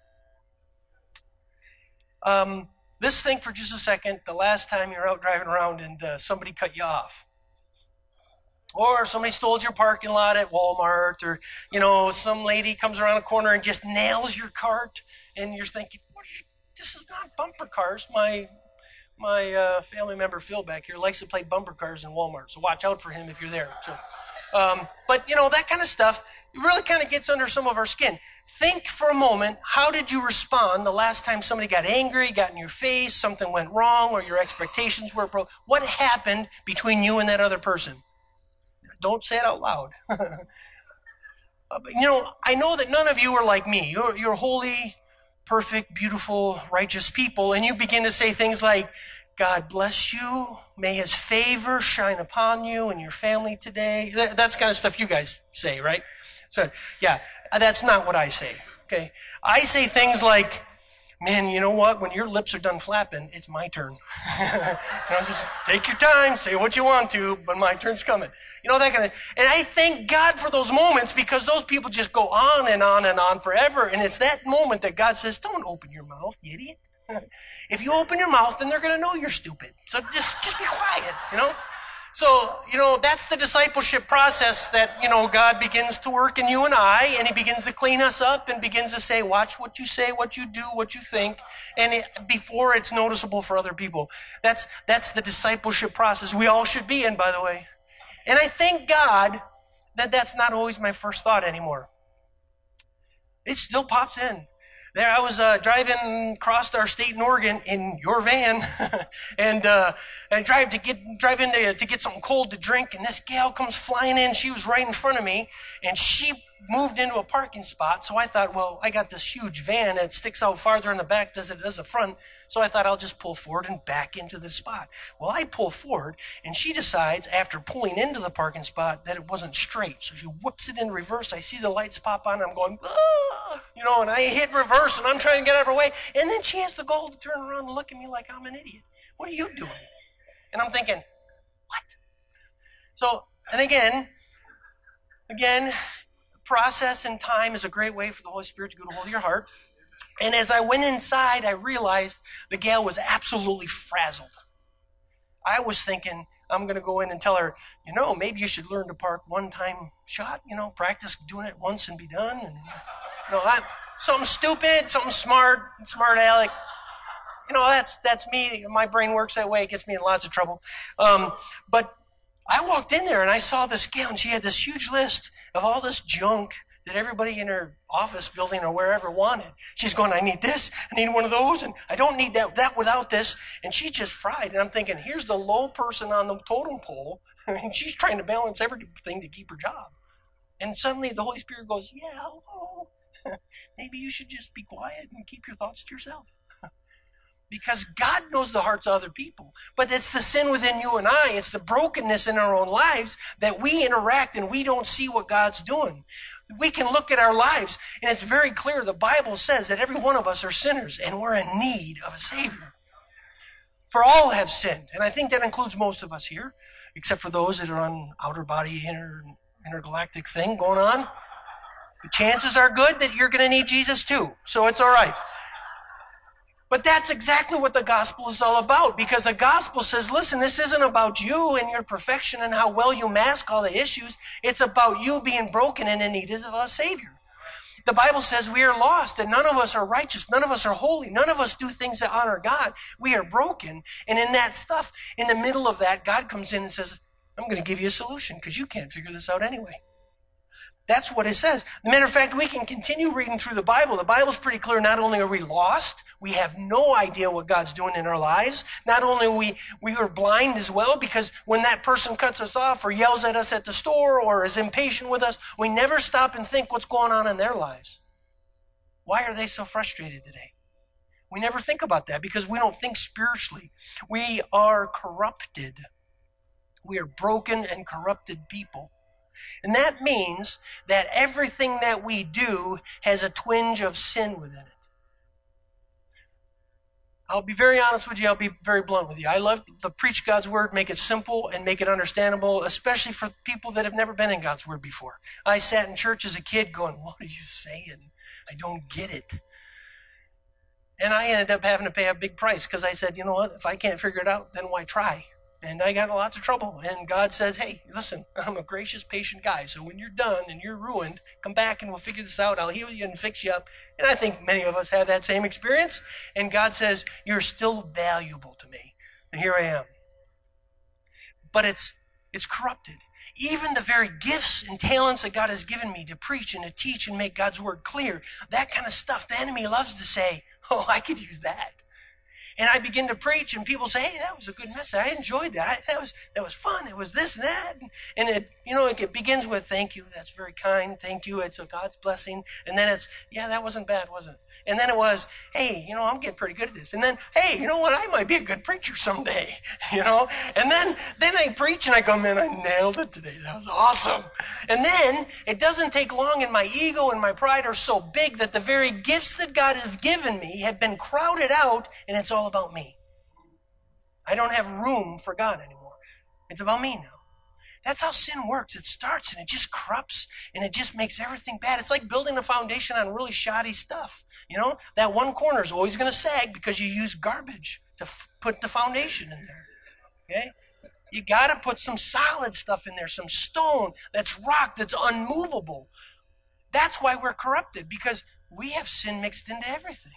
Um, let's think for just a second the last time you're out driving around and uh, somebody cut you off. Or somebody stole your parking lot at Walmart, or, you know, some lady comes around a corner and just nails your cart, and you're thinking, this is not bumper cars. My my uh, family member Phil back here likes to play bumper cars in Walmart, so watch out for him if you're there. So, um, but you know that kind of stuff really kind of gets under some of our skin. Think for a moment: How did you respond the last time somebody got angry, got in your face, something went wrong, or your expectations were broke? What happened between you and that other person? Don't say it out loud. Uh, you know, I know that none of you are like me. You're, you're holy, perfect, beautiful, righteous people, and you begin to say things like, God bless you. May his favor shine upon you and your family today. That's kind of stuff you guys say, right? So, yeah, that's not what I say. Okay. I say things like, man, you know what? When your lips are done flapping, it's my turn. you know, just, take your time, say what you want to, but my turn's coming. You know, that kind of, and I thank God for those moments because those people just go on and on and on forever. And it's that moment that God says, don't open your mouth, you idiot. if you open your mouth, then they're going to know you're stupid. So just, just be quiet, you know? So, you know, that's the discipleship process that, you know, God begins to work in you and I, and He begins to clean us up and begins to say, watch what you say, what you do, what you think, and it, before it's noticeable for other people. That's, that's the discipleship process we all should be in, by the way. And I thank God that that's not always my first thought anymore. It still pops in there I was uh, driving across our state in Oregon in your van, and uh, I drive to get drive in to, to get something cold to drink, and this gal comes flying in. She was right in front of me, and she moved into a parking spot. So I thought, well, I got this huge van that sticks out farther in the back than it does the front. So I thought I'll just pull forward and back into the spot. Well, I pull forward, and she decides after pulling into the parking spot that it wasn't straight. So she whips it in reverse. I see the lights pop on. I'm going, ah! you know, and I hit reverse, and I'm trying to get out of her way. And then she has the gall to turn around and look at me like I'm an idiot. What are you doing? And I'm thinking, what? So, and again, again, process and time is a great way for the Holy Spirit to go to hold of your heart. And as I went inside, I realized the gal was absolutely frazzled. I was thinking, I'm going to go in and tell her, you know, maybe you should learn to park one time shot, you know, practice doing it once and be done. And, you know, I'm something stupid, something smart, smart aleck. You know, that's, that's me. My brain works that way. It gets me in lots of trouble. Um, but I walked in there and I saw this gal, and she had this huge list of all this junk that everybody in her office building or wherever wanted. She's going, I need this, I need one of those, and I don't need that, that without this. And she just fried. And I'm thinking, here's the low person on the totem pole, and she's trying to balance everything to keep her job. And suddenly the Holy Spirit goes, Yeah, hello. Maybe you should just be quiet and keep your thoughts to yourself because God knows the hearts of other people. But it's the sin within you and I, it's the brokenness in our own lives that we interact and we don't see what God's doing. We can look at our lives and it's very clear. The Bible says that every one of us are sinners and we're in need of a Savior. For all have sinned. And I think that includes most of us here, except for those that are on outer body inter, intergalactic thing going on. The chances are good that you're going to need Jesus too. So it's all right. But that's exactly what the gospel is all about because the gospel says, listen, this isn't about you and your perfection and how well you mask all the issues. It's about you being broken and in need of a savior. The Bible says we are lost, and none of us are righteous, none of us are holy, none of us do things that honor God. We are broken. And in that stuff, in the middle of that, God comes in and says, I'm going to give you a solution because you can't figure this out anyway. That's what it says. Matter of fact, we can continue reading through the Bible. The Bible's pretty clear. Not only are we lost, we have no idea what God's doing in our lives. Not only we, we are blind as well, because when that person cuts us off or yells at us at the store or is impatient with us, we never stop and think what's going on in their lives. Why are they so frustrated today? We never think about that because we don't think spiritually. We are corrupted. We are broken and corrupted people. And that means that everything that we do has a twinge of sin within it. I'll be very honest with you. I'll be very blunt with you. I love to preach God's word, make it simple and make it understandable, especially for people that have never been in God's word before. I sat in church as a kid going, What are you saying? I don't get it. And I ended up having to pay a big price because I said, You know what? If I can't figure it out, then why try? And I got in lots of trouble. And God says, Hey, listen, I'm a gracious, patient guy. So when you're done and you're ruined, come back and we'll figure this out. I'll heal you and fix you up. And I think many of us have that same experience. And God says, You're still valuable to me. And here I am. But it's it's corrupted. Even the very gifts and talents that God has given me to preach and to teach and make God's word clear, that kind of stuff, the enemy loves to say, Oh, I could use that and I begin to preach, and people say, "Hey, that was a good message. I enjoyed that. That was that was fun. It was this and that." And it, you know, it, begins with "Thank you. That's very kind. Thank you. It's a God's blessing." And then it's, "Yeah, that wasn't bad, was it?" And then it was, hey, you know, I'm getting pretty good at this. And then, hey, you know what? I might be a good preacher someday, you know? And then, then I preach and I go, man, I nailed it today. That was awesome. And then it doesn't take long and my ego and my pride are so big that the very gifts that God has given me have been crowded out and it's all about me. I don't have room for God anymore. It's about me now. That's how sin works. It starts and it just corrupts and it just makes everything bad. It's like building a foundation on really shoddy stuff. You know, that one corner is always going to sag because you use garbage to f- put the foundation in there. Okay? You got to put some solid stuff in there, some stone that's rock, that's unmovable. That's why we're corrupted because we have sin mixed into everything.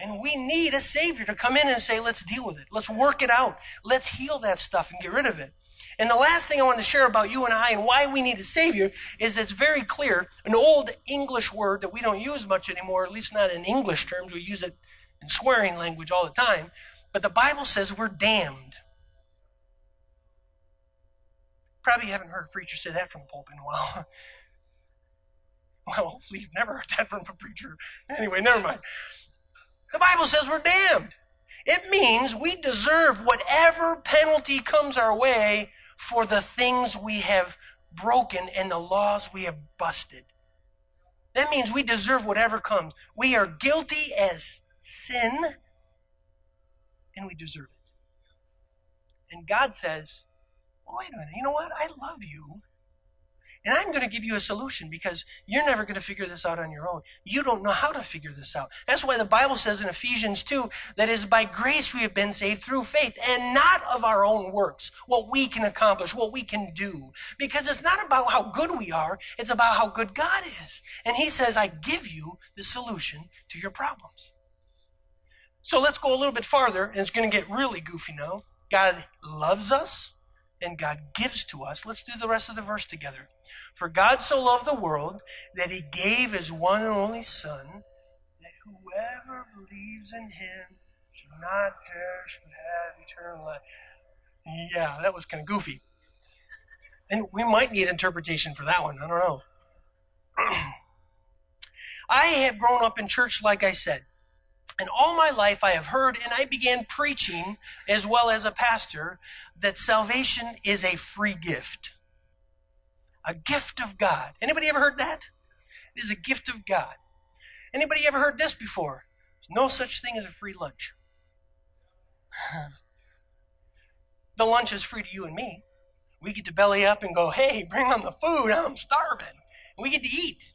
And we need a Savior to come in and say, let's deal with it. Let's work it out. Let's heal that stuff and get rid of it. And the last thing I want to share about you and I and why we need a Savior is it's very clear. An old English word that we don't use much anymore, at least not in English terms, we use it in swearing language all the time. But the Bible says we're damned. Probably haven't heard a preacher say that from the pulpit in a while. well, hopefully you've never heard that from a preacher. Anyway, never mind. The Bible says we're damned. It means we deserve whatever penalty comes our way for the things we have broken and the laws we have busted. That means we deserve whatever comes. We are guilty as sin, and we deserve it. And God says, oh, wait a minute, you know what? I love you. And I'm going to give you a solution because you're never going to figure this out on your own. You don't know how to figure this out. That's why the Bible says in Ephesians 2 that is by grace we have been saved through faith and not of our own works, what we can accomplish, what we can do. Because it's not about how good we are, it's about how good God is. And He says, I give you the solution to your problems. So let's go a little bit farther, and it's going to get really goofy now. God loves us and God gives to us. Let's do the rest of the verse together. For God so loved the world that he gave his one and only Son, that whoever believes in him should not perish but have eternal life. Yeah, that was kind of goofy. And we might need interpretation for that one. I don't know. I have grown up in church, like I said. And all my life I have heard, and I began preaching as well as a pastor, that salvation is a free gift. A gift of God. Anybody ever heard that? It is a gift of God. Anybody ever heard this before? There's no such thing as a free lunch. the lunch is free to you and me. We get to belly up and go, hey, bring on the food. I'm starving. And we get to eat.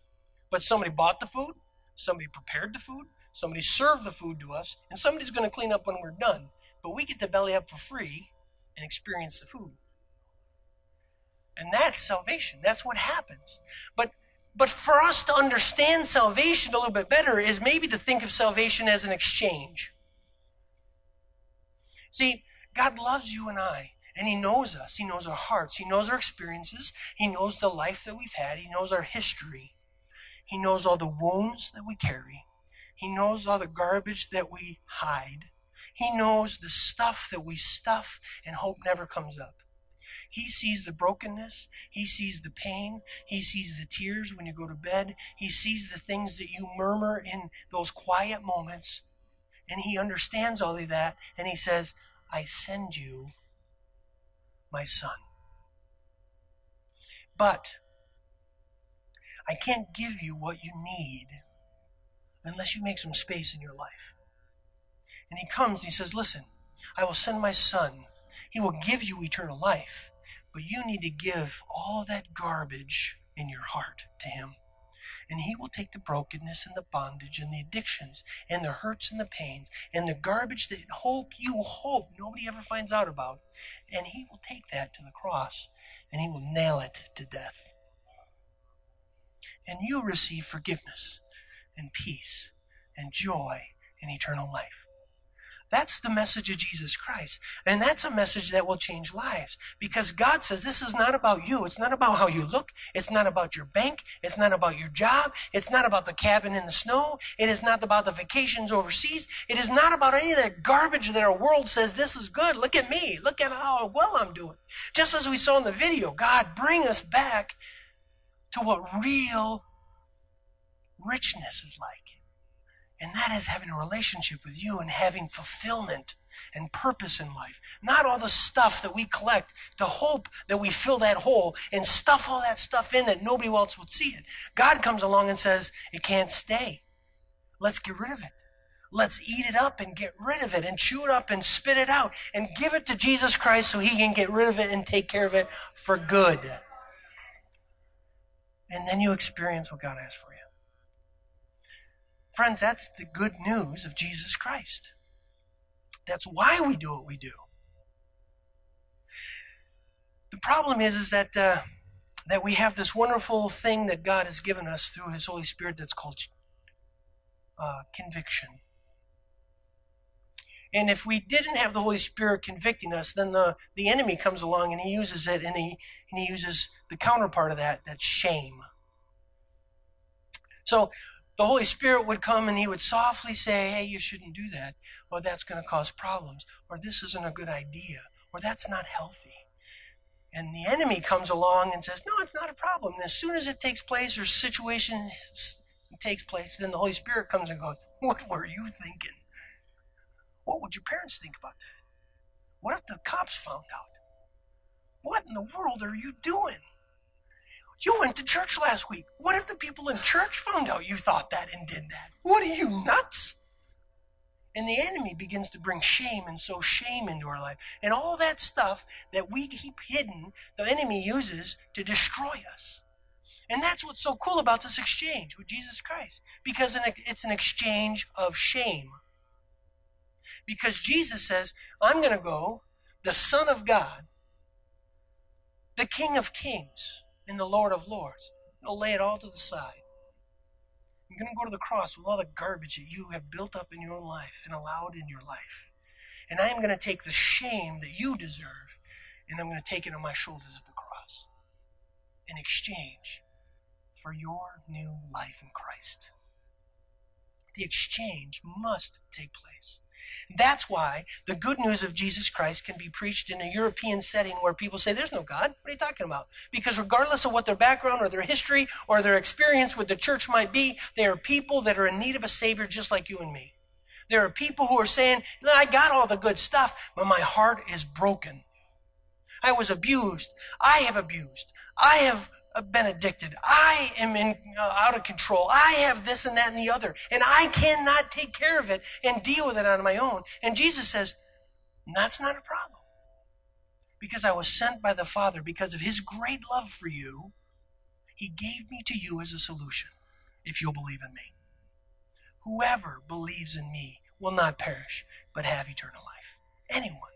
But somebody bought the food, somebody prepared the food, Somebody served the food to us, and somebody's going to clean up when we're done. But we get to belly up for free and experience the food. And that's salvation. That's what happens. But But for us to understand salvation a little bit better is maybe to think of salvation as an exchange. See, God loves you and I, and He knows us. He knows our hearts. He knows our experiences. He knows the life that we've had. He knows our history. He knows all the wounds that we carry. He knows all the garbage that we hide. He knows the stuff that we stuff and hope never comes up. He sees the brokenness. He sees the pain. He sees the tears when you go to bed. He sees the things that you murmur in those quiet moments. And He understands all of that. And He says, I send you my son. But I can't give you what you need unless you make some space in your life. And he comes and he says, Listen, I will send my son. He will give you eternal life, but you need to give all that garbage in your heart to him. And he will take the brokenness and the bondage and the addictions and the hurts and the pains and the garbage that hope you hope nobody ever finds out about. And he will take that to the cross and he will nail it to death. And you receive forgiveness and peace and joy and eternal life. That's the message of Jesus Christ. And that's a message that will change lives. Because God says this is not about you. It's not about how you look. It's not about your bank. It's not about your job. It's not about the cabin in the snow. It is not about the vacations overseas. It is not about any of that garbage that our world says this is good. Look at me. Look at how well I'm doing. Just as we saw in the video, God bring us back to what real richness is like. And that is having a relationship with you and having fulfillment and purpose in life. Not all the stuff that we collect to hope that we fill that hole and stuff all that stuff in that nobody else will see it. God comes along and says, it can't stay. Let's get rid of it. Let's eat it up and get rid of it and chew it up and spit it out and give it to Jesus Christ so he can get rid of it and take care of it for good. And then you experience what God has for you. Friends, that's the good news of Jesus Christ. That's why we do what we do. The problem is, is that uh, that we have this wonderful thing that God has given us through His Holy Spirit that's called uh, conviction. And if we didn't have the Holy Spirit convicting us, then the, the enemy comes along and he uses it and he, and he uses the counterpart of that, that's shame. So the Holy Spirit would come and he would softly say, Hey, you shouldn't do that, or that's going to cause problems, or this isn't a good idea, or that's not healthy. And the enemy comes along and says, No, it's not a problem. And as soon as it takes place or situation takes place, then the Holy Spirit comes and goes, What were you thinking? What would your parents think about that? What if the cops found out? What in the world are you doing? You went to church last week. What if the people in church found out you thought that and did that? What are you, nuts? And the enemy begins to bring shame and sow shame into our life. And all that stuff that we keep hidden, the enemy uses to destroy us. And that's what's so cool about this exchange with Jesus Christ. Because it's an exchange of shame. Because Jesus says, I'm going to go, the Son of God, the King of Kings, in the Lord of Lords. I'll lay it all to the side. I'm going to go to the cross with all the garbage that you have built up in your own life and allowed in your life. And I am going to take the shame that you deserve and I'm going to take it on my shoulders at the cross in exchange for your new life in Christ. The exchange must take place. That's why the good news of Jesus Christ can be preached in a European setting where people say, There's no God. What are you talking about? Because regardless of what their background or their history or their experience with the church might be, they are people that are in need of a Savior just like you and me. There are people who are saying, I got all the good stuff, but my heart is broken. I was abused. I have abused. I have been addicted. I am in, uh, out of control. I have this and that and the other. And I cannot take care of it and deal with it on my own. And Jesus says, that's not a problem. Because I was sent by the Father because of his great love for you. He gave me to you as a solution if you'll believe in me. Whoever believes in me will not perish, but have eternal life. Anyone.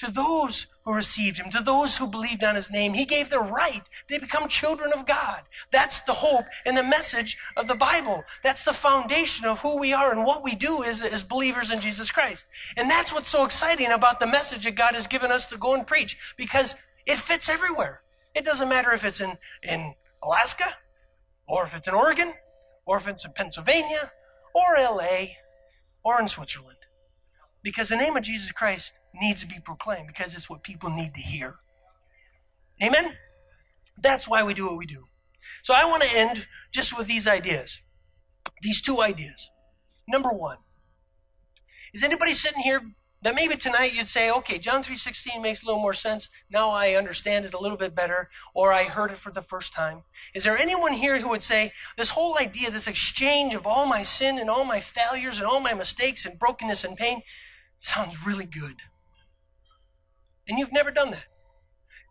To those who received him, to those who believed on his name. He gave the right. They become children of God. That's the hope and the message of the Bible. That's the foundation of who we are and what we do as, as believers in Jesus Christ. And that's what's so exciting about the message that God has given us to go and preach because it fits everywhere. It doesn't matter if it's in, in Alaska or if it's in Oregon or if it's in Pennsylvania or LA or in Switzerland. Because the name of Jesus Christ needs to be proclaimed because it's what people need to hear. Amen? That's why we do what we do. So I want to end just with these ideas. These two ideas. Number one, is anybody sitting here that maybe tonight you'd say, okay, John 3.16 makes a little more sense. Now I understand it a little bit better, or I heard it for the first time. Is there anyone here who would say, this whole idea, this exchange of all my sin and all my failures and all my mistakes and brokenness and pain sounds really good? And you've never done that.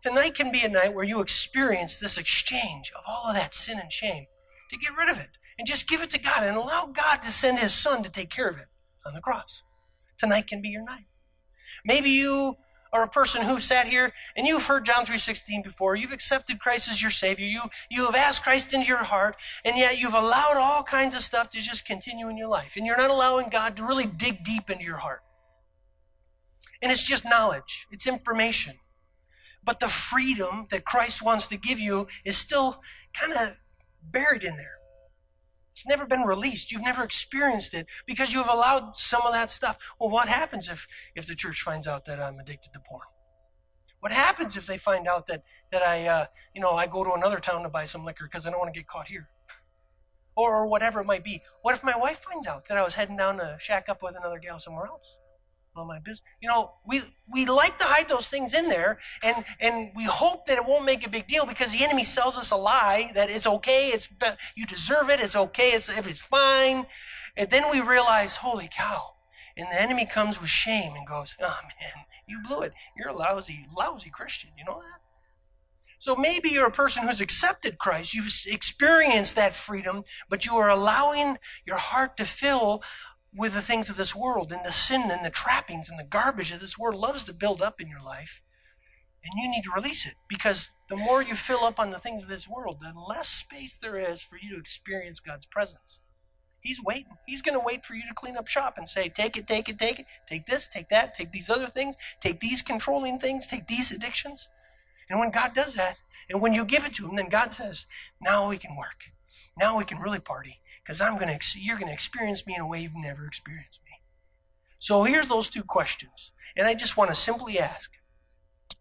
Tonight can be a night where you experience this exchange of all of that sin and shame to get rid of it and just give it to God and allow God to send His Son to take care of it on the cross. Tonight can be your night. Maybe you are a person who sat here and you've heard John 3:16 before. You've accepted Christ as your savior. You you have asked Christ into your heart, and yet you've allowed all kinds of stuff to just continue in your life. And you're not allowing God to really dig deep into your heart. And it's just knowledge. It's information. But the freedom that Christ wants to give you is still kind of buried in there. It's never been released. You've never experienced it because you've allowed some of that stuff. Well, what happens if, if the church finds out that I'm addicted to porn? What happens if they find out that, that I, uh, you know, I go to another town to buy some liquor because I don't want to get caught here? Or, or whatever it might be. What if my wife finds out that I was heading down to shack up with another gal somewhere else? On my business. You know, we we like to hide those things in there, and and we hope that it won't make a big deal because the enemy sells us a lie that it's okay, it's you deserve it, it's okay, it's if it's fine, and then we realize, holy cow! And the enemy comes with shame and goes, oh man, you blew it. You're a lousy, lousy Christian. You know that? So maybe you're a person who's accepted Christ. You've experienced that freedom, but you are allowing your heart to fill with the things of this world and the sin and the trappings and the garbage of this world loves to build up in your life. And you need to release it because the more you fill up on the things of this world, the less space there is for you to experience God's presence. He's waiting. He's going to wait for you to clean up shop and say, take it, take it, take it, take this, take that, take these other things, take these controlling things, take these addictions. And when God does that, and when you give it to Him, then God says, now we can work. Now we can really party because I'm going to you're going to experience me in a way you've never experienced me. So here's those two questions, and I just want to simply ask.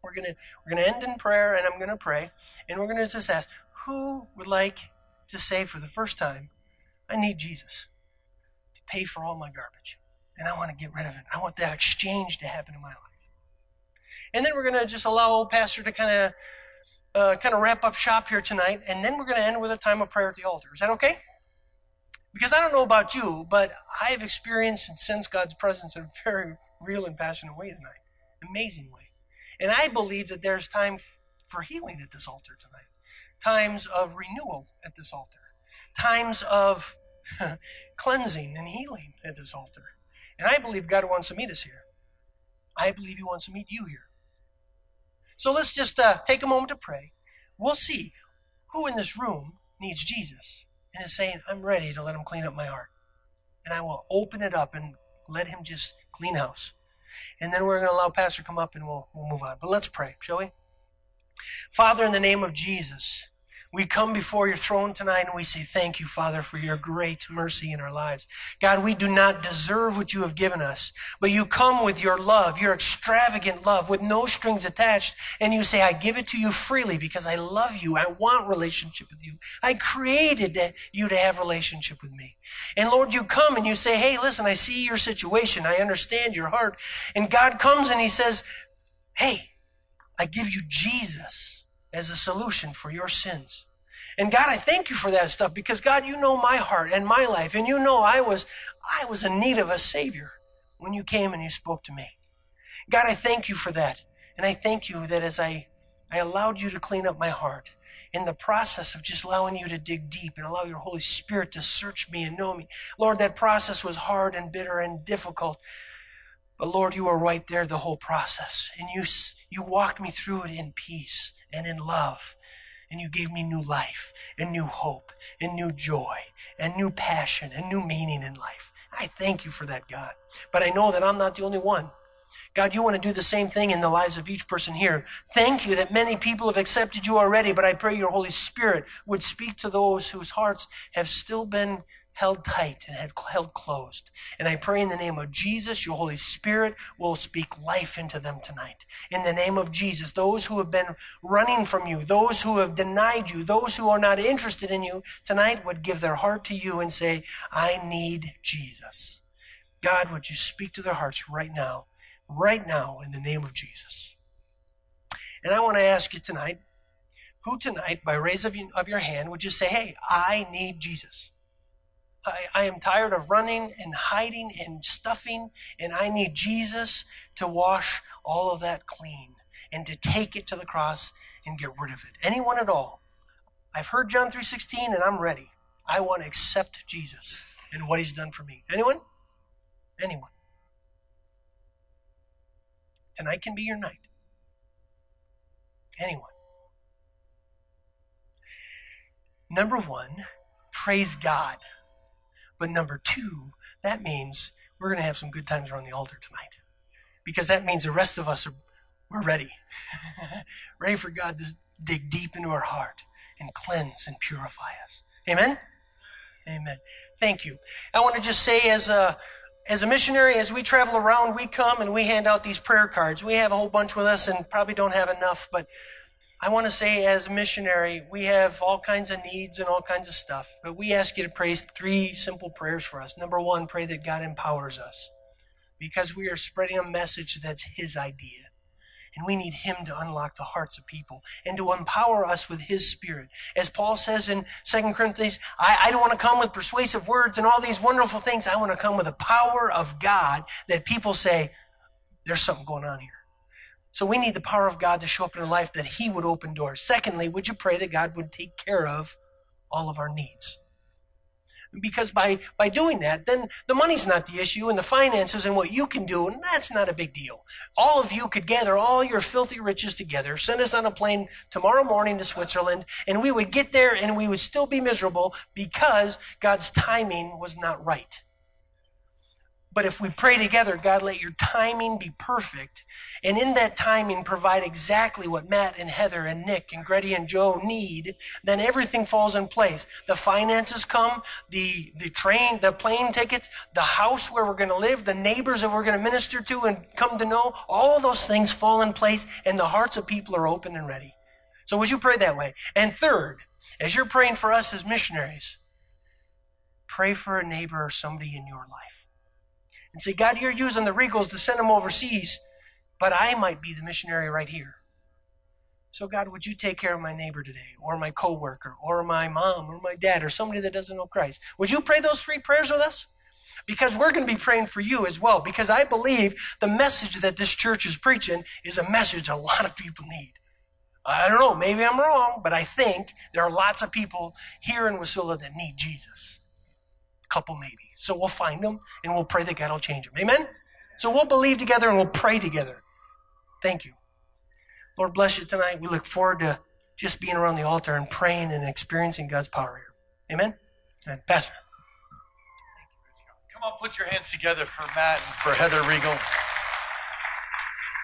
We're going to we're going to end in prayer, and I'm going to pray, and we're going to just ask who would like to say for the first time, I need Jesus to pay for all my garbage, and I want to get rid of it. I want that exchange to happen in my life. And then we're going to just allow old pastor to kind of uh, kind of wrap up shop here tonight, and then we're going to end with a time of prayer at the altar. Is that okay? Because I don't know about you, but I have experienced and sensed God's presence in a very real and passionate way tonight. Amazing way. And I believe that there's time for healing at this altar tonight. Times of renewal at this altar. Times of cleansing and healing at this altar. And I believe God wants to meet us here. I believe He wants to meet you here. So let's just uh, take a moment to pray. We'll see who in this room needs Jesus and is saying, I'm ready to let him clean up my heart. And I will open it up and let him just clean house. And then we're going to allow Pastor come up and we'll, we'll move on. But let's pray, shall we? Father, in the name of Jesus, we come before your throne tonight and we say thank you, Father, for your great mercy in our lives. God, we do not deserve what you have given us, but you come with your love, your extravagant love with no strings attached, and you say, I give it to you freely because I love you. I want relationship with you. I created you to have relationship with me. And Lord, you come and you say, Hey, listen, I see your situation. I understand your heart. And God comes and he says, Hey, I give you Jesus as a solution for your sins. And God, I thank you for that stuff because God, you know my heart and my life, and you know I was I was in need of a Savior when you came and you spoke to me. God, I thank you for that. And I thank you that as I, I allowed you to clean up my heart, in the process of just allowing you to dig deep and allow your Holy Spirit to search me and know me. Lord, that process was hard and bitter and difficult. But Lord, you were right there the whole process. And you, you walked me through it in peace and in love. And you gave me new life and new hope and new joy and new passion and new meaning in life. I thank you for that, God. But I know that I'm not the only one. God, you want to do the same thing in the lives of each person here. Thank you that many people have accepted you already, but I pray your Holy Spirit would speak to those whose hearts have still been held tight and have held closed. And I pray in the name of Jesus, your Holy Spirit will speak life into them tonight. In the name of Jesus, those who have been running from you, those who have denied you, those who are not interested in you, tonight would give their heart to you and say, I need Jesus. God, would you speak to their hearts right now, right now, in the name of Jesus? And I want to ask you tonight, who tonight, by raise of, of your hand, would you say, Hey, I need Jesus? I, I am tired of running and hiding and stuffing, and I need Jesus to wash all of that clean and to take it to the cross and get rid of it. Anyone at all? I've heard John 3:16 and I'm ready. I want to accept Jesus and what he's done for me. Anyone? Anyone? Tonight can be your night. Anyone? Number one, praise God. But number two, that means we're going to have some good times around the altar tonight. Because that means the rest of us are we're ready. ready for God to dig deep into our heart and cleanse and purify us. Amen? Amen. Thank you. I want to just say as a as a missionary, as we travel around, we come and we hand out these prayer cards. We have a whole bunch with us and probably don't have enough, but I want to say as a missionary, we have all kinds of needs and all kinds of stuff. But we ask you to pray three simple prayers for us. Number one, pray that God empowers us because we are spreading a message that's His idea. And we need Him to unlock the hearts of people and to empower us with His Spirit. As Paul says in 2 Corinthians, I, I don't want to come with persuasive words and all these wonderful things. I want to come with the power of God that people say, there's something going on here. So we need the power of God to show up in our life that He would open doors. Secondly, would you pray that God would take care of all of our needs? Because by, by doing that, then the money's not the issue and the finances and what you can do, and that's not a big deal. All of you could gather all your filthy riches together, send us on a plane tomorrow morning to Switzerland, and we would get there and we would still be miserable because God's timing was not right. But if we pray together, God, let your timing be perfect. And in that timing, provide exactly what Matt and Heather and Nick and Grady and Joe need. Then everything falls in place. The finances come, the, the train, the plane tickets, the house where we're going to live, the neighbors that we're going to minister to and come to know. All those things fall in place and the hearts of people are open and ready. So would you pray that way? And third, as you're praying for us as missionaries, pray for a neighbor or somebody in your life and say, God, you're using the Regals to send them overseas, but I might be the missionary right here. So, God, would you take care of my neighbor today, or my coworker, or my mom, or my dad, or somebody that doesn't know Christ? Would you pray those three prayers with us? Because we're going to be praying for you as well, because I believe the message that this church is preaching is a message a lot of people need. I don't know, maybe I'm wrong, but I think there are lots of people here in Wasilla that need Jesus. A couple maybe. So we'll find them and we'll pray that God will change them. Amen? So we'll believe together and we'll pray together. Thank you. Lord bless you tonight. We look forward to just being around the altar and praying and experiencing God's power here. Amen? And Pastor. Come on, put your hands together for Matt and for Heather Regal.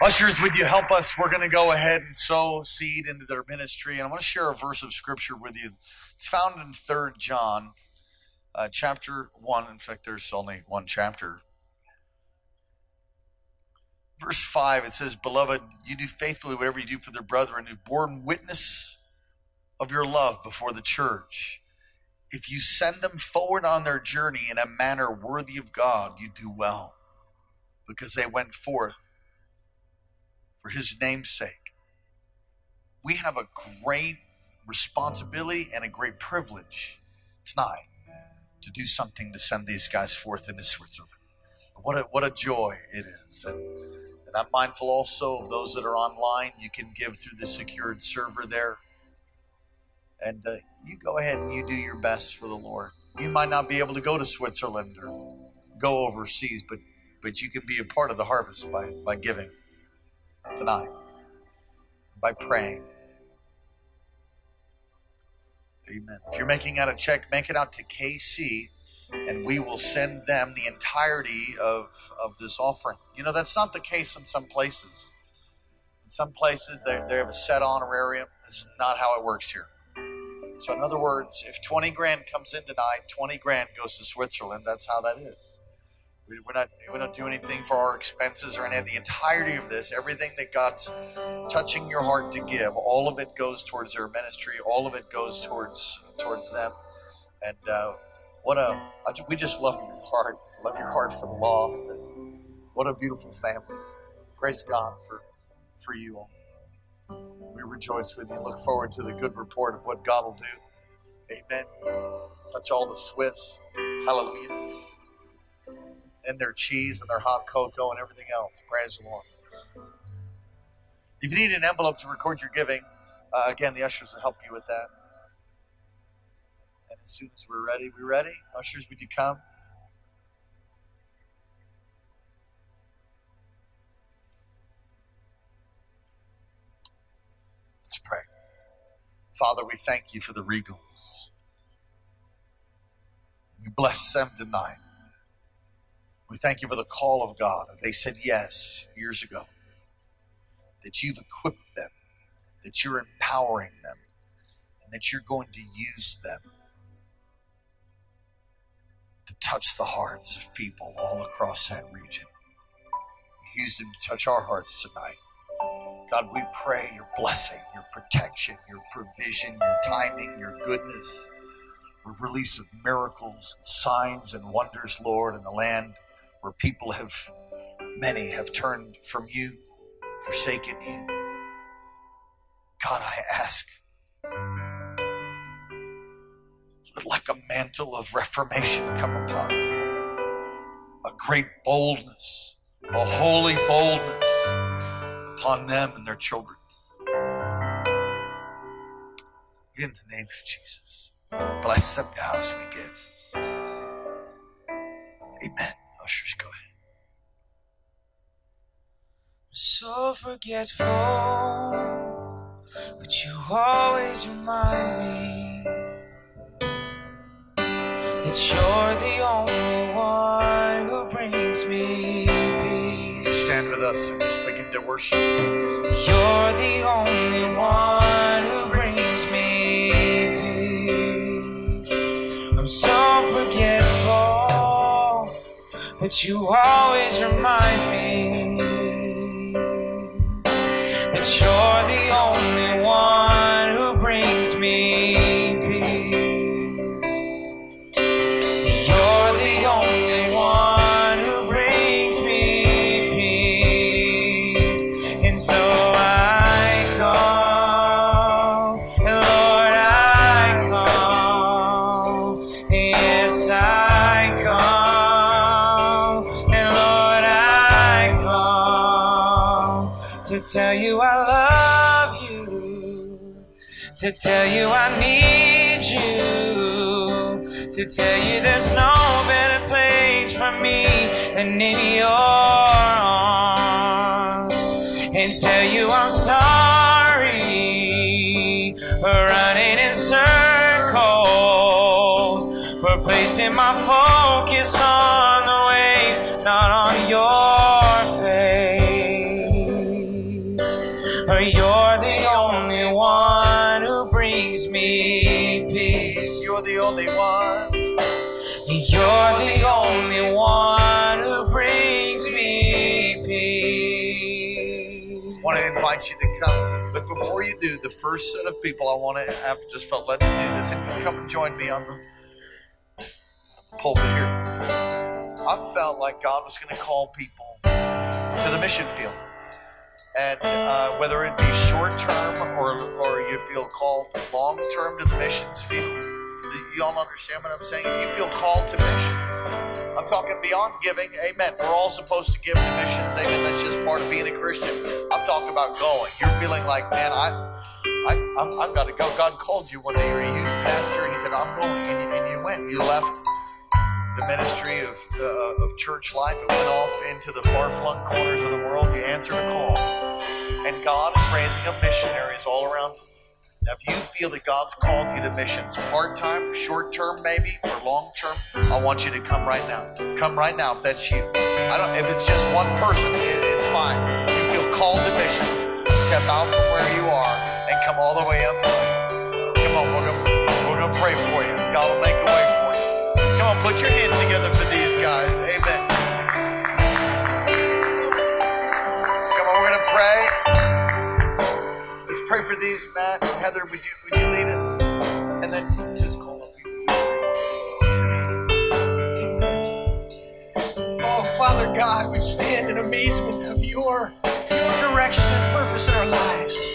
Ushers, would you help us? We're going to go ahead and sow seed into their ministry. And I want to share a verse of scripture with you. It's found in 3 John, uh, chapter 1. In fact, there's only one chapter. Verse 5, it says, Beloved, you do faithfully whatever you do for their brethren who've borne witness of your love before the church. If you send them forward on their journey in a manner worthy of God, you do well, because they went forth for his name's sake. We have a great responsibility and a great privilege tonight to do something to send these guys forth into Switzerland. What a, what a joy it is. And, and I'm mindful also of those that are online. You can give through the secured server there. And uh, you go ahead and you do your best for the Lord. You might not be able to go to Switzerland or go overseas, but but you can be a part of the harvest by, by giving tonight, by praying. Amen. If you're making out a check, make it out to KC, and we will send them the entirety of, of this offering. You know, that's not the case in some places. In some places, they, they have a set honorarium. Is not how it works here. So, in other words, if 20 grand comes in tonight, 20 grand goes to Switzerland. That's how that is. We, we're not we don't do anything for our expenses or any of the entirety of this. Everything that God's touching your heart to give, all of it goes towards their ministry. All of it goes towards towards them. And uh, what a we just love your heart, love your heart for the lost. And what a beautiful family. Praise God for for you all. We rejoice with you. and Look forward to the good report of what God will do. Amen. Touch all the Swiss. Hallelujah and their cheese and their hot cocoa and everything else. Praise the Lord. If you need an envelope to record your giving, uh, again, the ushers will help you with that. And as soon as we're ready, we're ready? Ushers, would you come? Let's pray. Father, we thank you for the Regals. We bless them tonight. We thank you for the call of God. They said yes years ago. That you've equipped them, that you're empowering them, and that you're going to use them to touch the hearts of people all across that region. Use them to touch our hearts tonight. God, we pray your blessing, your protection, your provision, your timing, your goodness, release of miracles, signs, and wonders, Lord, in the land where people have, many have turned from you, forsaken you. God, I ask that like a mantle of reformation come upon them, a great boldness, a holy boldness upon them and their children. In the name of Jesus. Bless them now as we give. Amen. Ushers, go ahead. So forgetful, but you always remind me that you're the only one who brings me peace. Stand with us and just begin to worship. You're the only one but you always remind me that you're the only one tell you I need you, to tell you there's no better place for me than in your arms, and tell you I'm sorry for running in circles, for placing my focus on first set of people I want to have just felt led to do this, and come and join me on the pulpit here. I felt like God was going to call people to the mission field. And uh, whether it be short term or, or you feel called long term to the missions field, you all understand what I'm saying? If you feel called to mission, I'm talking beyond giving. Amen. We're all supposed to give to missions. Amen. That's just part of being a Christian. I'm talking about going. You're feeling like, man, I, I, I'm, I've got to go. God called you one day. You're a youth pastor, and He said, I'm going. And you, and you went. You left the ministry of, uh, of church life. It went off into the far flung corners of the world. You answered a call. And God is raising up missionaries all around us. Now, if you feel that God's called you to missions, part time, short term, maybe, or long term, I want you to come right now. Come right now if that's you. I don't. If it's just one person, it, it's fine. You feel called to missions. Step out from where you are and come all the way up. Come on, we're gonna we're gonna pray for you. God will make a way for you. Come on, put your hands together for these guys. Amen. Come on, we're gonna pray. Let's pray for these, Matt. Heather, would you would you lead us? And then just call up people. Oh, Father God, we stand in amazement of your, your direction and purpose in our lives.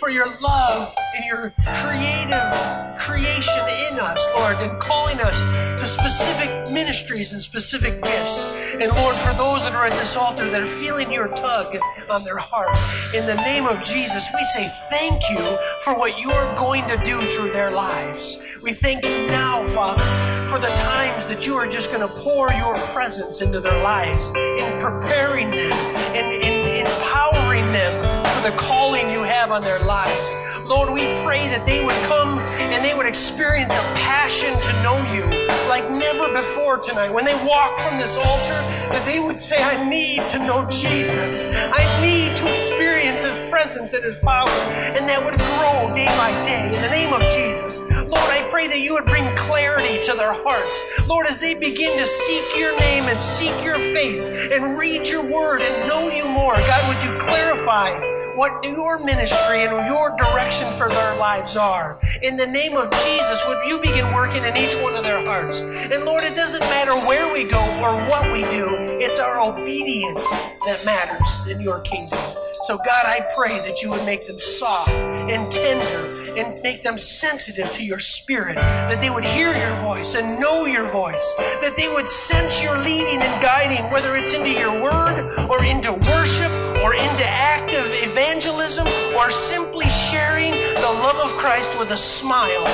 For your love and your creative creation in us, Lord, and calling us to specific ministries and specific gifts. And Lord, for those that are at this altar that are feeling your tug on their heart, in the name of Jesus, we say thank you for what you are going to do through their lives. We thank you now, Father, for the times that you are just going to pour your presence into their lives in preparing them and in empowering them the calling you have on their lives. Lord, we pray that they would come and they would experience a passion to know you like never before tonight. When they walk from this altar, that they would say, I need to know Jesus. I need to experience his presence and his power. And that would grow day by day in the name of Jesus. Lord, I pray that you would bring clarity to their hearts. Lord, as they begin to seek your name and seek your face and read your word and know you more, God, would you clarify what your ministry and your direction for their lives are. In the name of Jesus, would you begin working in each one of their hearts? And Lord, it doesn't matter where we go or what we do, it's our obedience that matters in your kingdom. So, God, I pray that you would make them soft and tender and make them sensitive to your spirit, that they would hear your voice and know your voice, that they would sense your leading and guiding, whether it's into your word or into worship or into active evangelism or simply sharing the love of Christ with a smile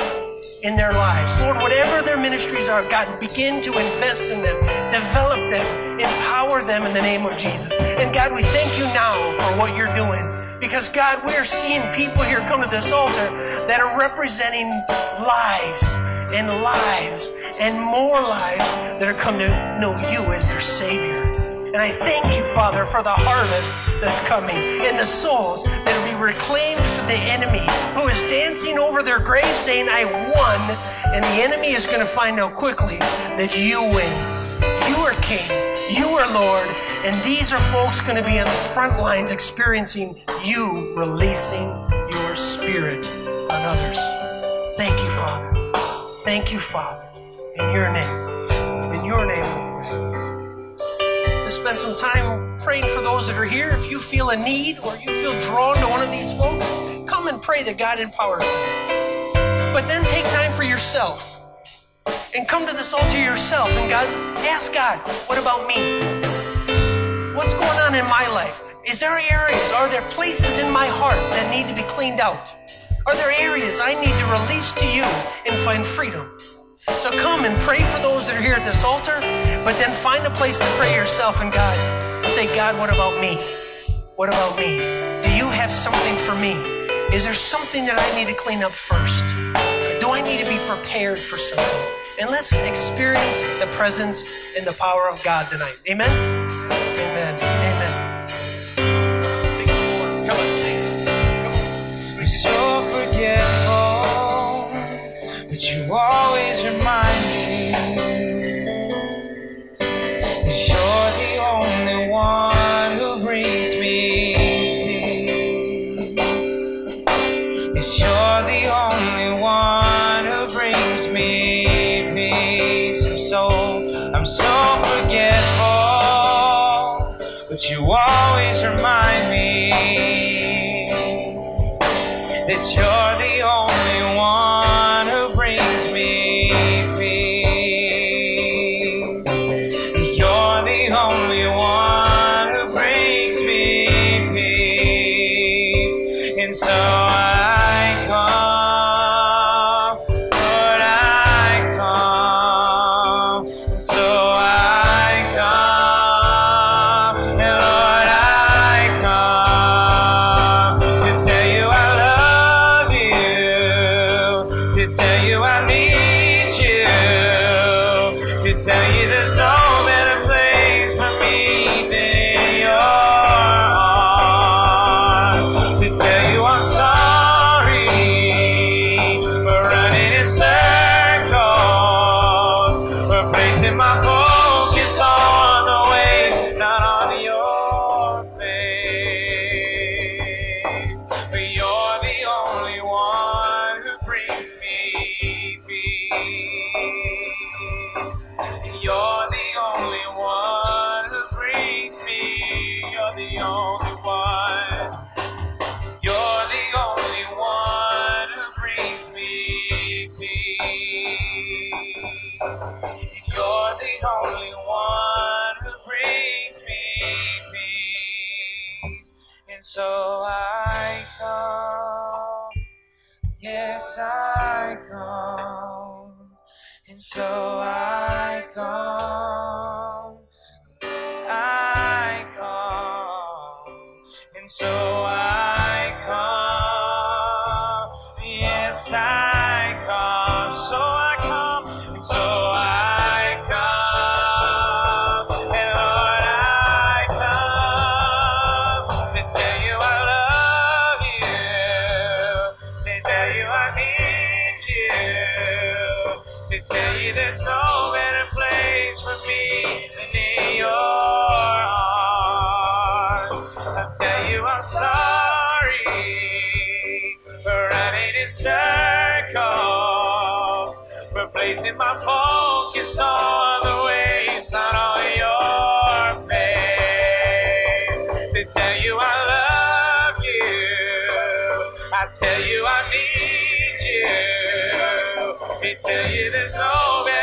in their lives. Lord, whatever their ministries are, God, begin to invest in them, develop them, empower them in the name of Jesus. And God, we thank you now for what you're doing. Because God, we are seeing people here come to this altar that are representing lives and lives and more lives that are coming to know you as their Savior. And I thank you, Father, for the harvest that's coming and the souls that will be reclaimed from the enemy who is dancing over their grave saying, I won. And the enemy is going to find out quickly that you win. You are King. You are Lord. And these are folks going to be on the front lines experiencing you releasing your spirit on others. Thank you, Father. Thank you, Father. In your name. In your name spend some time praying for those that are here. If you feel a need or you feel drawn to one of these folks, come and pray that God empowers you. But then take time for yourself and come to this altar yourself and God ask God, what about me? What's going on in my life? Is there areas, are there places in my heart that need to be cleaned out? Are there areas I need to release to you and find freedom? So come and pray for those that are here at this altar, but then find a place to pray yourself and God. Say, God, what about me? What about me? Do you have something for me? Is there something that I need to clean up first? Do I need to be prepared for something? And let's experience the presence and the power of God tonight. Amen? Amen. Amen. You always remind me. 'Cause you're the only one who brings me peace. 'Cause you're the only one who brings me peace. I'm so, I'm so forgetful, but you always remind me that you're the only Placing my focus on the waste, not on your face. They tell you I love you. I tell you I need you. They tell you there's no better.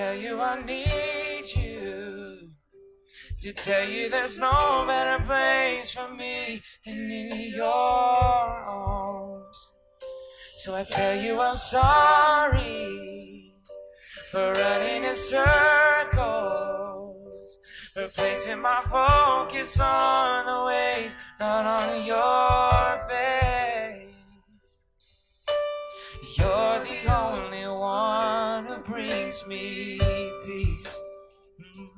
tell you I need you. To tell you there's no better place for me than in your arms. So I tell you I'm sorry for running in circles, for placing my focus on the waves, not on your face. me peace. Mm.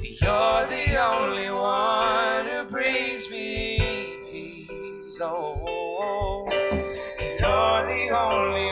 You're the only one who brings me peace. Oh, you're the only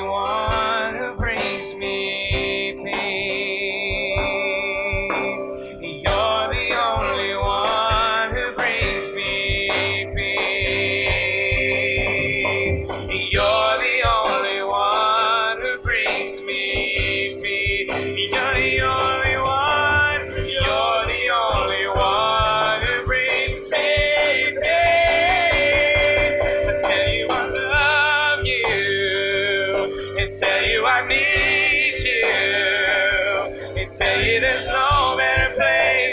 No better place.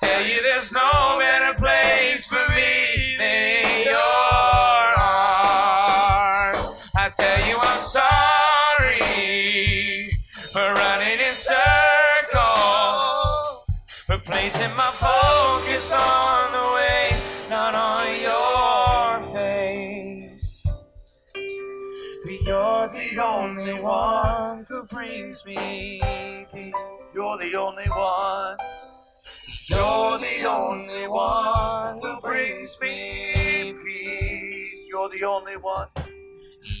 Tell you, there's no better place for me than your arms. I tell you, I'm sorry for running in circles, for placing my focus on the way, not on your face. But you're the only one who brings me peace. You're the only one. You're the only one who brings me peace. You're the only one.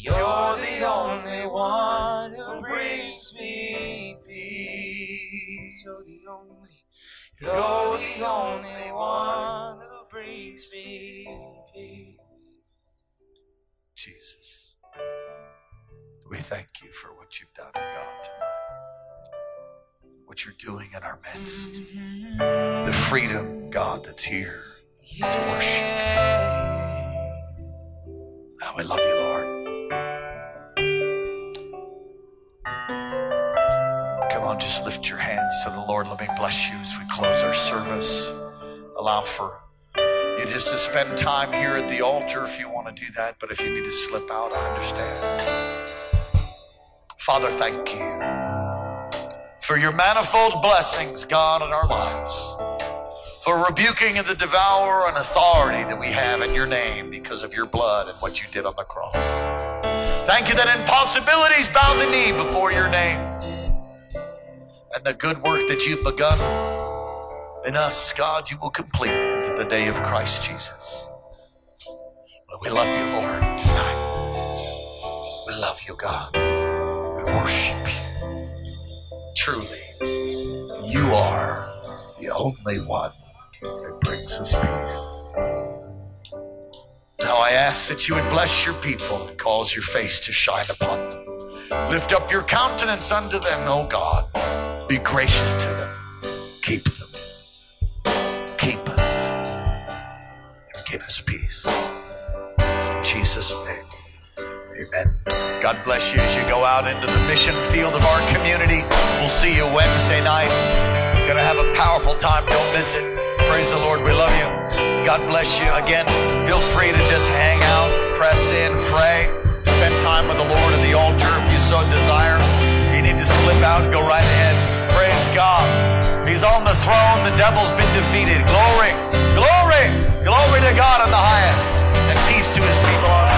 You're the only one who brings me peace. You're the only, you're the only one who brings me peace. Jesus. We thank you for what you've done, God, tonight. What you're doing in our midst. Mm-hmm. The freedom, God, that's here to worship. Now we love you, Lord. Come on, just lift your hands to the Lord. Let me bless you as we close our service. Allow for you just to spend time here at the altar if you want to do that, but if you need to slip out, I understand. Father, thank you for your manifold blessings, God, in our lives, for rebuking the devourer and authority that we have in your name because of your blood and what you did on the cross. Thank you that impossibilities bow the knee before your name and the good work that you've begun in us, God, you will complete into the day of Christ Jesus. But we love you, Lord, tonight. We love you, God. We worship. Truly, you are the only one that brings us peace. Now I ask that you would bless your people and cause your face to shine upon them. Lift up your countenance unto them, O God. Be gracious to them. Keep them. Keep us. And give us peace. In Jesus' name. Amen. God bless you as you go out into the mission field of our community. We'll see you Wednesday night. Gonna have a powerful time. Don't miss it. Praise the Lord. We love you. God bless you. Again, feel free to just hang out, press in, pray, spend time with the Lord at the altar if you so desire. If you need to slip out, go right ahead. Praise God. He's on the throne. The devil's been defeated. Glory, glory, glory to God in the highest, and peace to his people on earth.